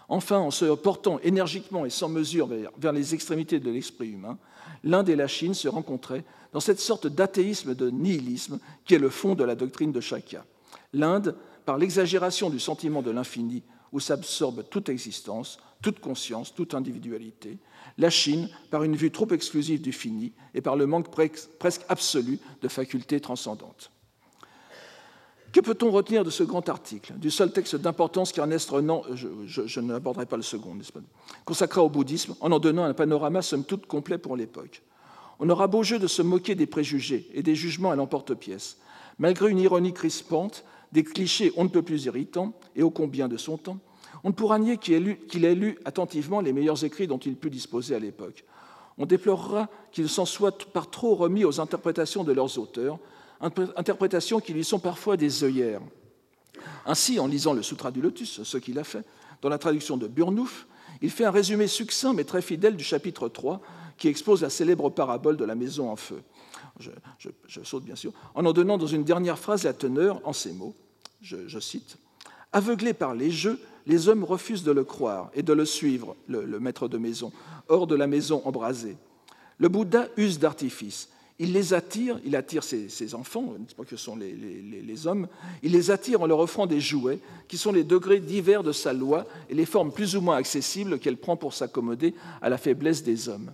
Enfin, en se portant énergiquement et sans mesure vers les extrémités de l'esprit humain, l'Inde et la Chine se rencontraient dans cette sorte d'athéisme de nihilisme qui est le fond de la doctrine de Shakya. L'Inde, par l'exagération du sentiment de l'infini, où s'absorbe toute existence, toute conscience, toute individualité, la Chine par une vue trop exclusive du fini et par le manque presque absolu de facultés transcendantes. Que peut-on retenir de ce grand article, du seul texte d'importance qu'Ernest Renan, je, n'aborderai pas le second, pas, consacra au bouddhisme, en en donnant un panorama somme toute complet pour l'époque On aura beau jeu de se moquer des préjugés et des jugements à l'emporte-pièce, malgré une ironie crispante, des clichés on ne peut plus irritants et ô combien de son temps, on ne pourra nier qu'il ait, lu attentivement les meilleurs écrits dont il put disposer à l'époque. On déplorera qu'il s'en soit par trop remis aux interprétations de leurs auteurs, interprétations qui lui sont parfois des œillères. Ainsi, en lisant le Sutra du Lotus, ce qu'il a fait, dans la traduction de Burnouf, il fait un résumé succinct mais très fidèle du chapitre 3 qui expose la célèbre parabole de la maison en feu. Je, saute bien sûr, en en donnant dans une dernière phrase la teneur en ces mots. Je, cite Aveuglés par les jeux, les hommes refusent de le croire et de le suivre, le, maître de maison, hors de la maison embrasée. Le Bouddha use d'artifices. Il les attire, il attire ses, enfants, pas que sont les, les, hommes, il les attire en leur offrant des jouets qui sont les degrés divers de sa loi et les formes plus ou moins accessibles qu'elle prend pour s'accommoder à la faiblesse des hommes.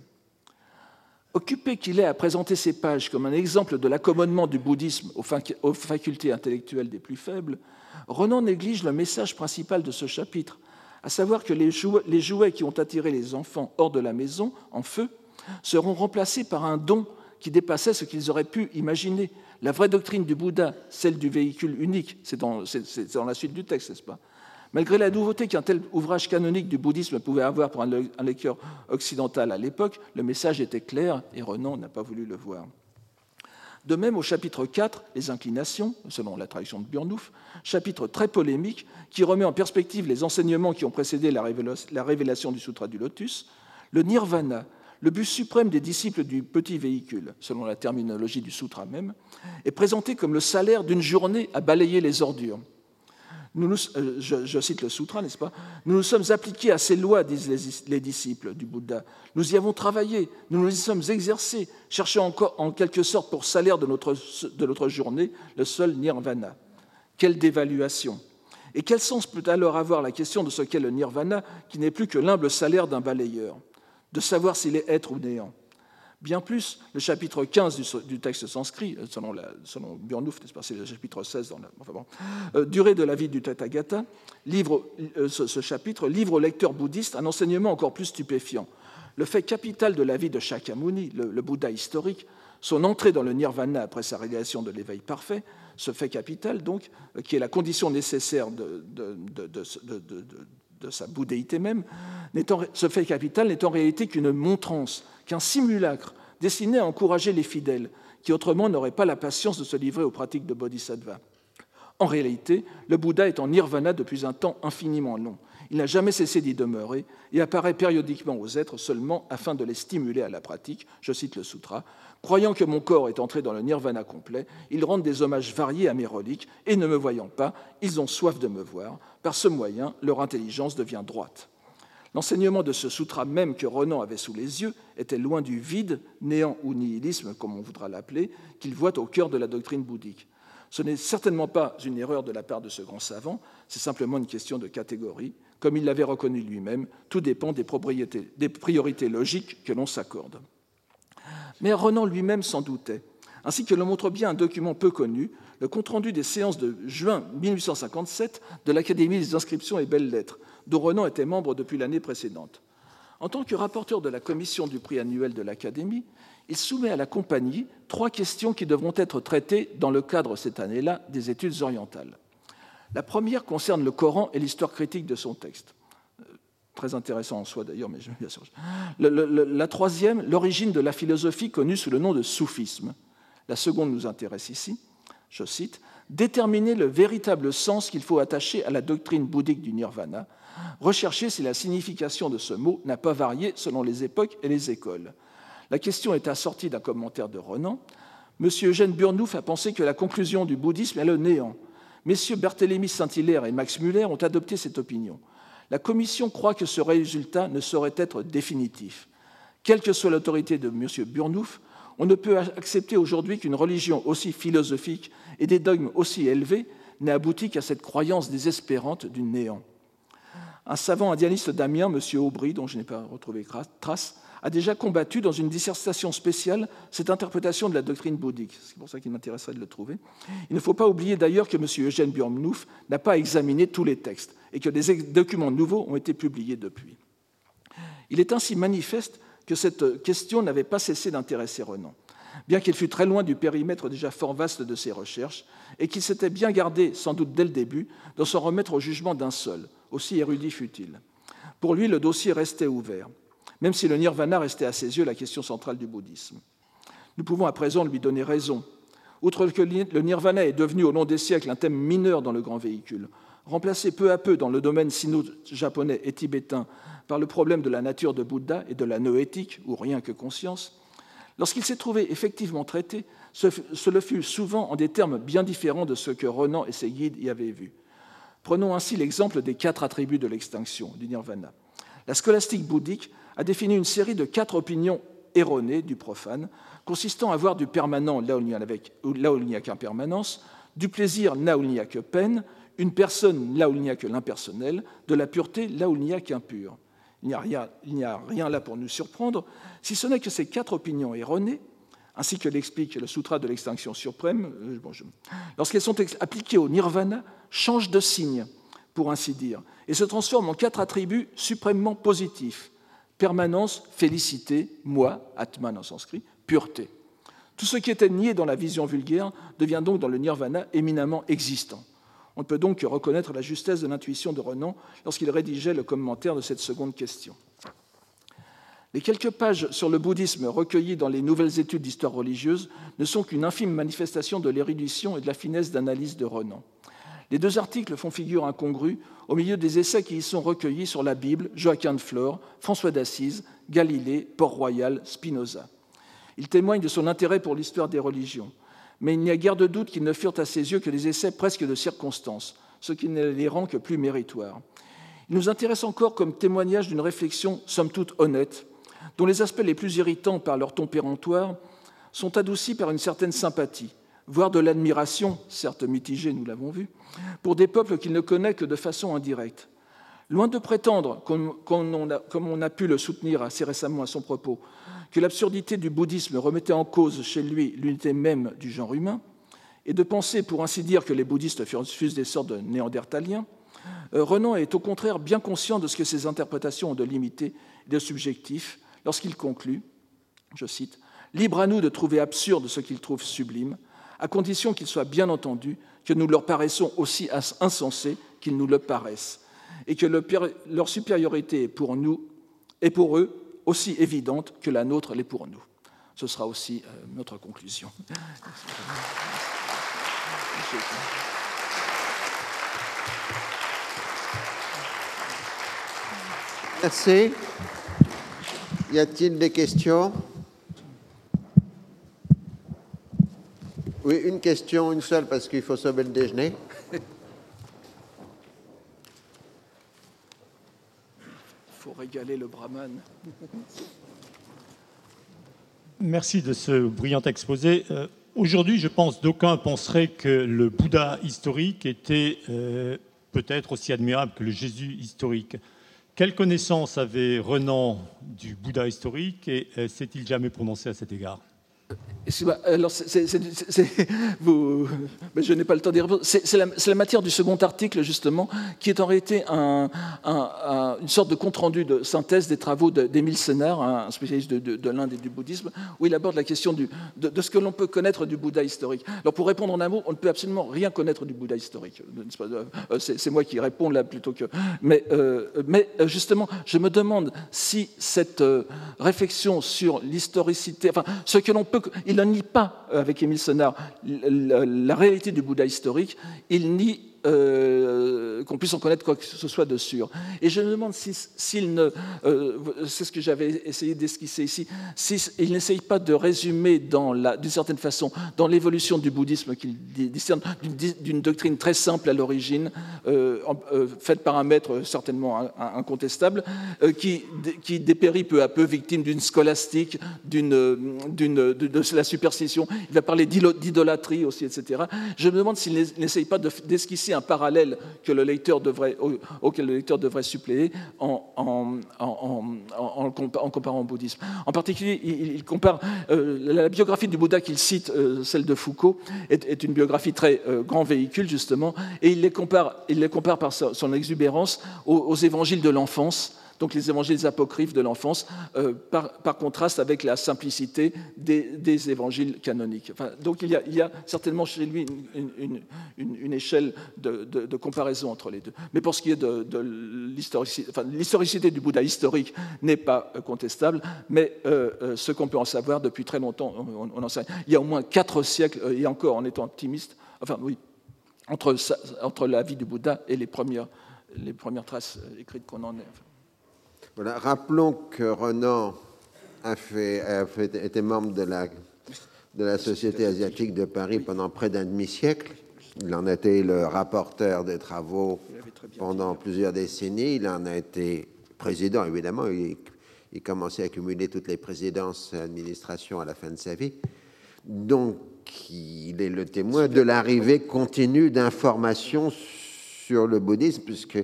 Occupé qu'il est à présenter ces pages comme un exemple de l'accommodement du bouddhisme aux facultés intellectuelles des plus faibles, Renan néglige le message principal de ce chapitre, à savoir que les jouets, qui ont attiré les enfants hors de la maison, en feu, seront remplacés par un don qui dépassait ce qu'ils auraient pu imaginer. La vraie doctrine du Bouddha, celle du véhicule unique, c'est dans, dans, la suite du texte, n'est-ce pas? Malgré la nouveauté qu'un tel ouvrage canonique du bouddhisme pouvait avoir pour un lecteur occidental à l'époque, le message était clair et Renan n'a pas voulu le voir. De même, au chapitre 4, les inclinations, selon la tradition de Burnouf, chapitre très polémique qui remet en perspective les enseignements qui ont précédé la révélation du Sutra du Lotus, le nirvana, le but suprême des disciples du petit véhicule, selon la terminologie du Sutra même, est présenté comme le salaire d'une journée à balayer les ordures. Euh, je, cite le sutra, n'est-ce pas? Nous nous sommes appliqués à ces lois, disent les, disciples du Bouddha. Nous y avons travaillé, nous nous y sommes exercés, cherchant encore, en quelque sorte pour salaire de notre, de notre journée le seul nirvana. Quelle dévaluation Et quel sens peut alors avoir la question de ce qu'est le nirvana, qui n'est plus que l'humble salaire d'un balayeur? De savoir s'il est être ou néant Bien plus, le chapitre 15 du, texte sanskrit, euh, selon, la, c'est le chapitre 16, dans la, enfin bon, euh, durée de la vie du Tathagata, euh, ce, chapitre livre au lecteur bouddhiste un enseignement encore plus stupéfiant. Le fait capital de la vie de Shakyamuni, le, Bouddha historique, son entrée dans le nirvana après sa réalisation de l'éveil parfait, ce fait capital, donc, qui est la condition nécessaire de, de sa bouddhéité même, ce fait capital n'est en réalité qu'une montrance qu'un simulacre destiné à encourager les fidèles, qui autrement n'auraient pas la patience de se livrer aux pratiques de bodhisattva. En réalité, le Bouddha est en nirvana depuis un temps infiniment long. Il n'a jamais cessé d'y demeurer et apparaît périodiquement aux êtres seulement afin de les stimuler à la pratique. Je cite le sutra. Croyant que mon corps est entré dans le nirvana complet, ils rendent des hommages variés à mes reliques et ne me voyant pas, ils ont soif de me voir. Par ce moyen, leur intelligence devient droite. L'enseignement de ce sutra même que Renan avait sous les yeux était loin du vide, néant ou nihilisme, comme on voudra l'appeler, qu'il voit au cœur de la doctrine bouddhique. Ce n'est certainement pas une erreur de la part de ce grand savant, c'est simplement une question de catégorie. Comme il l'avait reconnu lui-même, tout dépend des, des priorités logiques que l'on s'accorde. Mais Renan lui-même s'en doutait, ainsi que le montre bien un document peu connu, le compte-rendu des séances de juin 1857 de l'Académie des inscriptions et belles-lettres, dont Renan était membre depuis l'année précédente. En tant que rapporteur de la commission du prix annuel de l'Académie, il soumet à la compagnie trois questions qui devront être traitées dans le cadre cette année-là des études orientales. La première concerne le Coran et l'histoire critique de son texte. Euh, très intéressant en soi d'ailleurs, mais je, bien sûr. la troisième, l'origine de la philosophie connue sous le nom de soufisme. La seconde nous intéresse ici. Je cite Déterminer le véritable sens qu'il faut attacher à la doctrine bouddhique du nirvana, rechercher si la signification de ce mot n'a pas varié selon les époques et les écoles. La question est assortie d'un commentaire de Renan. Monsieur Eugène Burnouf a pensé que la conclusion du bouddhisme est le néant. Messieurs Barthélemy Saint-Hilaire et Max Muller ont adopté cette opinion. La Commission croit que ce résultat ne saurait être définitif. Quelle que soit l'autorité de M. Burnouf, on ne peut accepter aujourd'hui qu'une religion aussi philosophique et des dogmes aussi élevés n'aient abouti qu'à cette croyance désespérante du néant. Un savant indianiste d'Amiens, M. Aubry, dont je n'ai pas retrouvé trace, a déjà combattu dans une dissertation spéciale cette interprétation de la doctrine bouddhique. C'est pour ça qu'il m'intéresserait de le trouver. Il ne faut pas oublier d'ailleurs que M. Eugène Burmnouf n'a pas examiné tous les textes et que des documents nouveaux ont été publiés depuis. Il est ainsi manifeste que cette question n'avait pas cessé d'intéresser Renan, bien qu'il fût très loin du périmètre déjà fort vaste de ses recherches, et qu'il s'était bien gardé, sans doute dès le début, de s'en remettre au jugement d'un seul, aussi érudit fut-il. Pour lui, le dossier restait ouvert même si le nirvana restait à ses yeux la question centrale du bouddhisme. Nous pouvons à présent lui donner raison. Outre que le nirvana est devenu au long des siècles un thème mineur dans le grand véhicule, remplacé peu à peu dans le domaine sino-japonais et tibétain par le problème de la nature de Bouddha et de la noétique, ou rien que conscience, lorsqu'il s'est trouvé effectivement traité, ce le fut souvent en des termes bien différents de ce que Renan et ses guides y avaient vu. Prenons ainsi l'exemple des quatre attributs de l'extinction, du nirvana. La scolastique bouddhique a défini une série de quatre opinions erronées du profane, consistant à voir du permanent là où il n'y a, qu'impermanence, du plaisir là où il n'y a que peine, une personne là où il n'y a que l'impersonnel, de la pureté là où il n'y a qu'impur. Il n'y a, rien, là pour nous surprendre, si ce n'est que ces quatre opinions erronées, ainsi que l'explique le Sutra de l'extinction suprême, euh, lorsqu'elles sont appliquées au nirvana, changent de signe, pour ainsi dire, et se transforment en quatre attributs suprêmement positifs permanence, félicité, moi, Atman en sanskrit, pureté. Tout ce qui était nié dans la vision vulgaire devient donc dans le nirvana éminemment existant. On ne peut donc que reconnaître la justesse de l'intuition de Renan lorsqu'il rédigeait le commentaire de cette seconde question. Les quelques pages sur le bouddhisme recueillies dans les nouvelles études d'histoire religieuse ne sont qu'une infime manifestation de l'érudition et de la finesse d'analyse de Renan. Les deux articles font figure incongrue au milieu des essais qui y sont recueillis sur la Bible, Joachim de Flore, François d'Assise, Galilée, Port-Royal, Spinoza. Ils témoignent de son intérêt pour l'histoire des religions, mais il n'y a guère de doute qu'ils ne furent à ses yeux que des essais presque de circonstance, ce qui ne les rend que plus méritoires. Ils nous intéressent encore comme témoignage d'une réflexion somme toute honnête, dont les aspects les plus irritants par leur ton péremptoire sont adoucis par une certaine sympathie, voire de l'admiration, certes mitigée, nous l'avons vu, pour des peuples qu'il ne connaît que de façon indirecte. Loin de prétendre, comme on a pu le soutenir assez récemment à son propos, que l'absurdité du bouddhisme remettait en cause chez lui l'unité même du genre humain, et de penser, pour ainsi dire, que les bouddhistes fussent des sortes de néandertaliens, euh, Renan est au contraire bien conscient de ce que ces interprétations ont de limité et de subjectif lorsqu'il conclut, je cite, Libre à nous de trouver absurde ce qu'ils trouvent sublime, à condition qu'il soit bien entendu que nous leur paraissons aussi insensés qu'ils nous le paraissent, et que leur supériorité est pour nous et pour eux aussi évidente que la nôtre l'est pour nous. Ce sera aussi euh, notre conclusion.
Merci. Y a-t-il des questions? Oui, une question, une seule, parce qu'il faut sauver le déjeuner.
Régaler le brahman.
Merci de ce brillant exposé. Euh, aujourd'hui, je pense d'aucuns penseraient que le Bouddha historique était euh, peut-être aussi admirable que le Jésus historique. Quelle connaissance avait Renan du Bouddha historique et euh, s'est-il jamais prononcé à cet égard?
Alors vous, mais je n'ai pas le temps d'y répondre. C'est la, matière du second article, justement, qui est en réalité un, une sorte de compte-rendu de synthèse des travaux d'Émile Sénard, un spécialiste de, l'Inde et du bouddhisme, où il aborde la question de, ce que l'on peut connaître du Bouddha historique. Alors, pour répondre en un mot, on ne peut absolument rien connaître du Bouddha historique. Euh, c'est moi qui réponds là plutôt que. Mais, euh, mais euh, justement, je me demande si cette réflexion sur l'historicité, enfin, ce que l'on peut il ne nie pas, euh, avec Émile Senard, la, réalité du Bouddha historique, il nie euh, qu'on puisse en connaître quoi que ce soit de sûr. Et je me demande s'il ne, euh, c'est ce que j'avais essayé d'esquisser ici, s'il n'essaye pas de résumer d'une certaine façon dans l'évolution du bouddhisme qu'il discerne d'une doctrine très simple à l'origine, euh, faite par un maître certainement incontestable, qui, qui dépérit peu à peu victime d'une scolastique, d'une, de, de, la superstition. Il va parler d'idolâtrie aussi, etc. Je me demande s'il n'essaye pas d'esquisser un parallèle que le lecteur devrait, auquel le lecteur devrait suppléer en, en, en, comparant au bouddhisme. En particulier, il, compare euh, la biographie du Bouddha qu'il cite, euh, celle de Foucault, est, une biographie très euh, grand véhicule, justement, et il les compare, il les compare par son exubérance aux évangiles de l'enfance donc les évangiles apocryphes de l'enfance, euh, par, contraste avec la simplicité des, évangiles canoniques. donc il y, a, certainement chez lui une, échelle de, comparaison entre les deux. Mais pour ce qui est de, l'historicité, du Bouddha historique n'est pas contestable, mais euh, euh, ce qu'on peut en savoir depuis très longtemps, on, en sait. Il y a au moins quatre siècles, et encore en étant optimiste, enfin oui, entre, la vie du Bouddha et les premières, les premières traces écrites qu'on en ait.
Rappelons que Renan a, fait, été membre de la, Société asiatique de Paris pendant près d'un demi-siècle. Il en a été le rapporteur des travaux pendant plusieurs décennies. Il en a été président, évidemment. Il, il commençait à accumuler toutes les présidences et administrations à la fin de sa vie. Donc, il est le témoin de l'arrivée continue d'informations sur le bouddhisme, puisque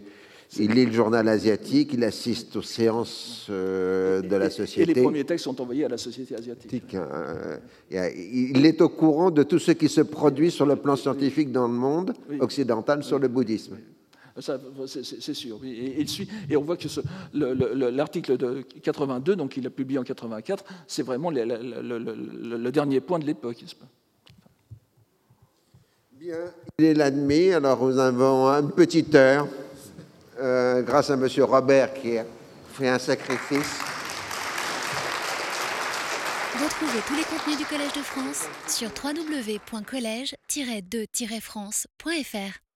il lit le journal asiatique, il assiste aux séances euh, de la société.
Et les premiers textes sont envoyés à la société asiatique.
Hein, euh, il est au courant de tout ce qui se produit sur le plan scientifique dans le monde occidental sur le bouddhisme.
C'est sûr. Et, il suit, et on voit que l'article de 82, donc il a publié en 84, c'est vraiment le, le, dernier point de l'époque.
Bien, il est l'admis. Alors nous avons une petite heure. Euh, grâce à M. Robert qui a fait un sacrifice.
Retrouvez tous les contenus du Collège de France sur www.colège-2-france.fr.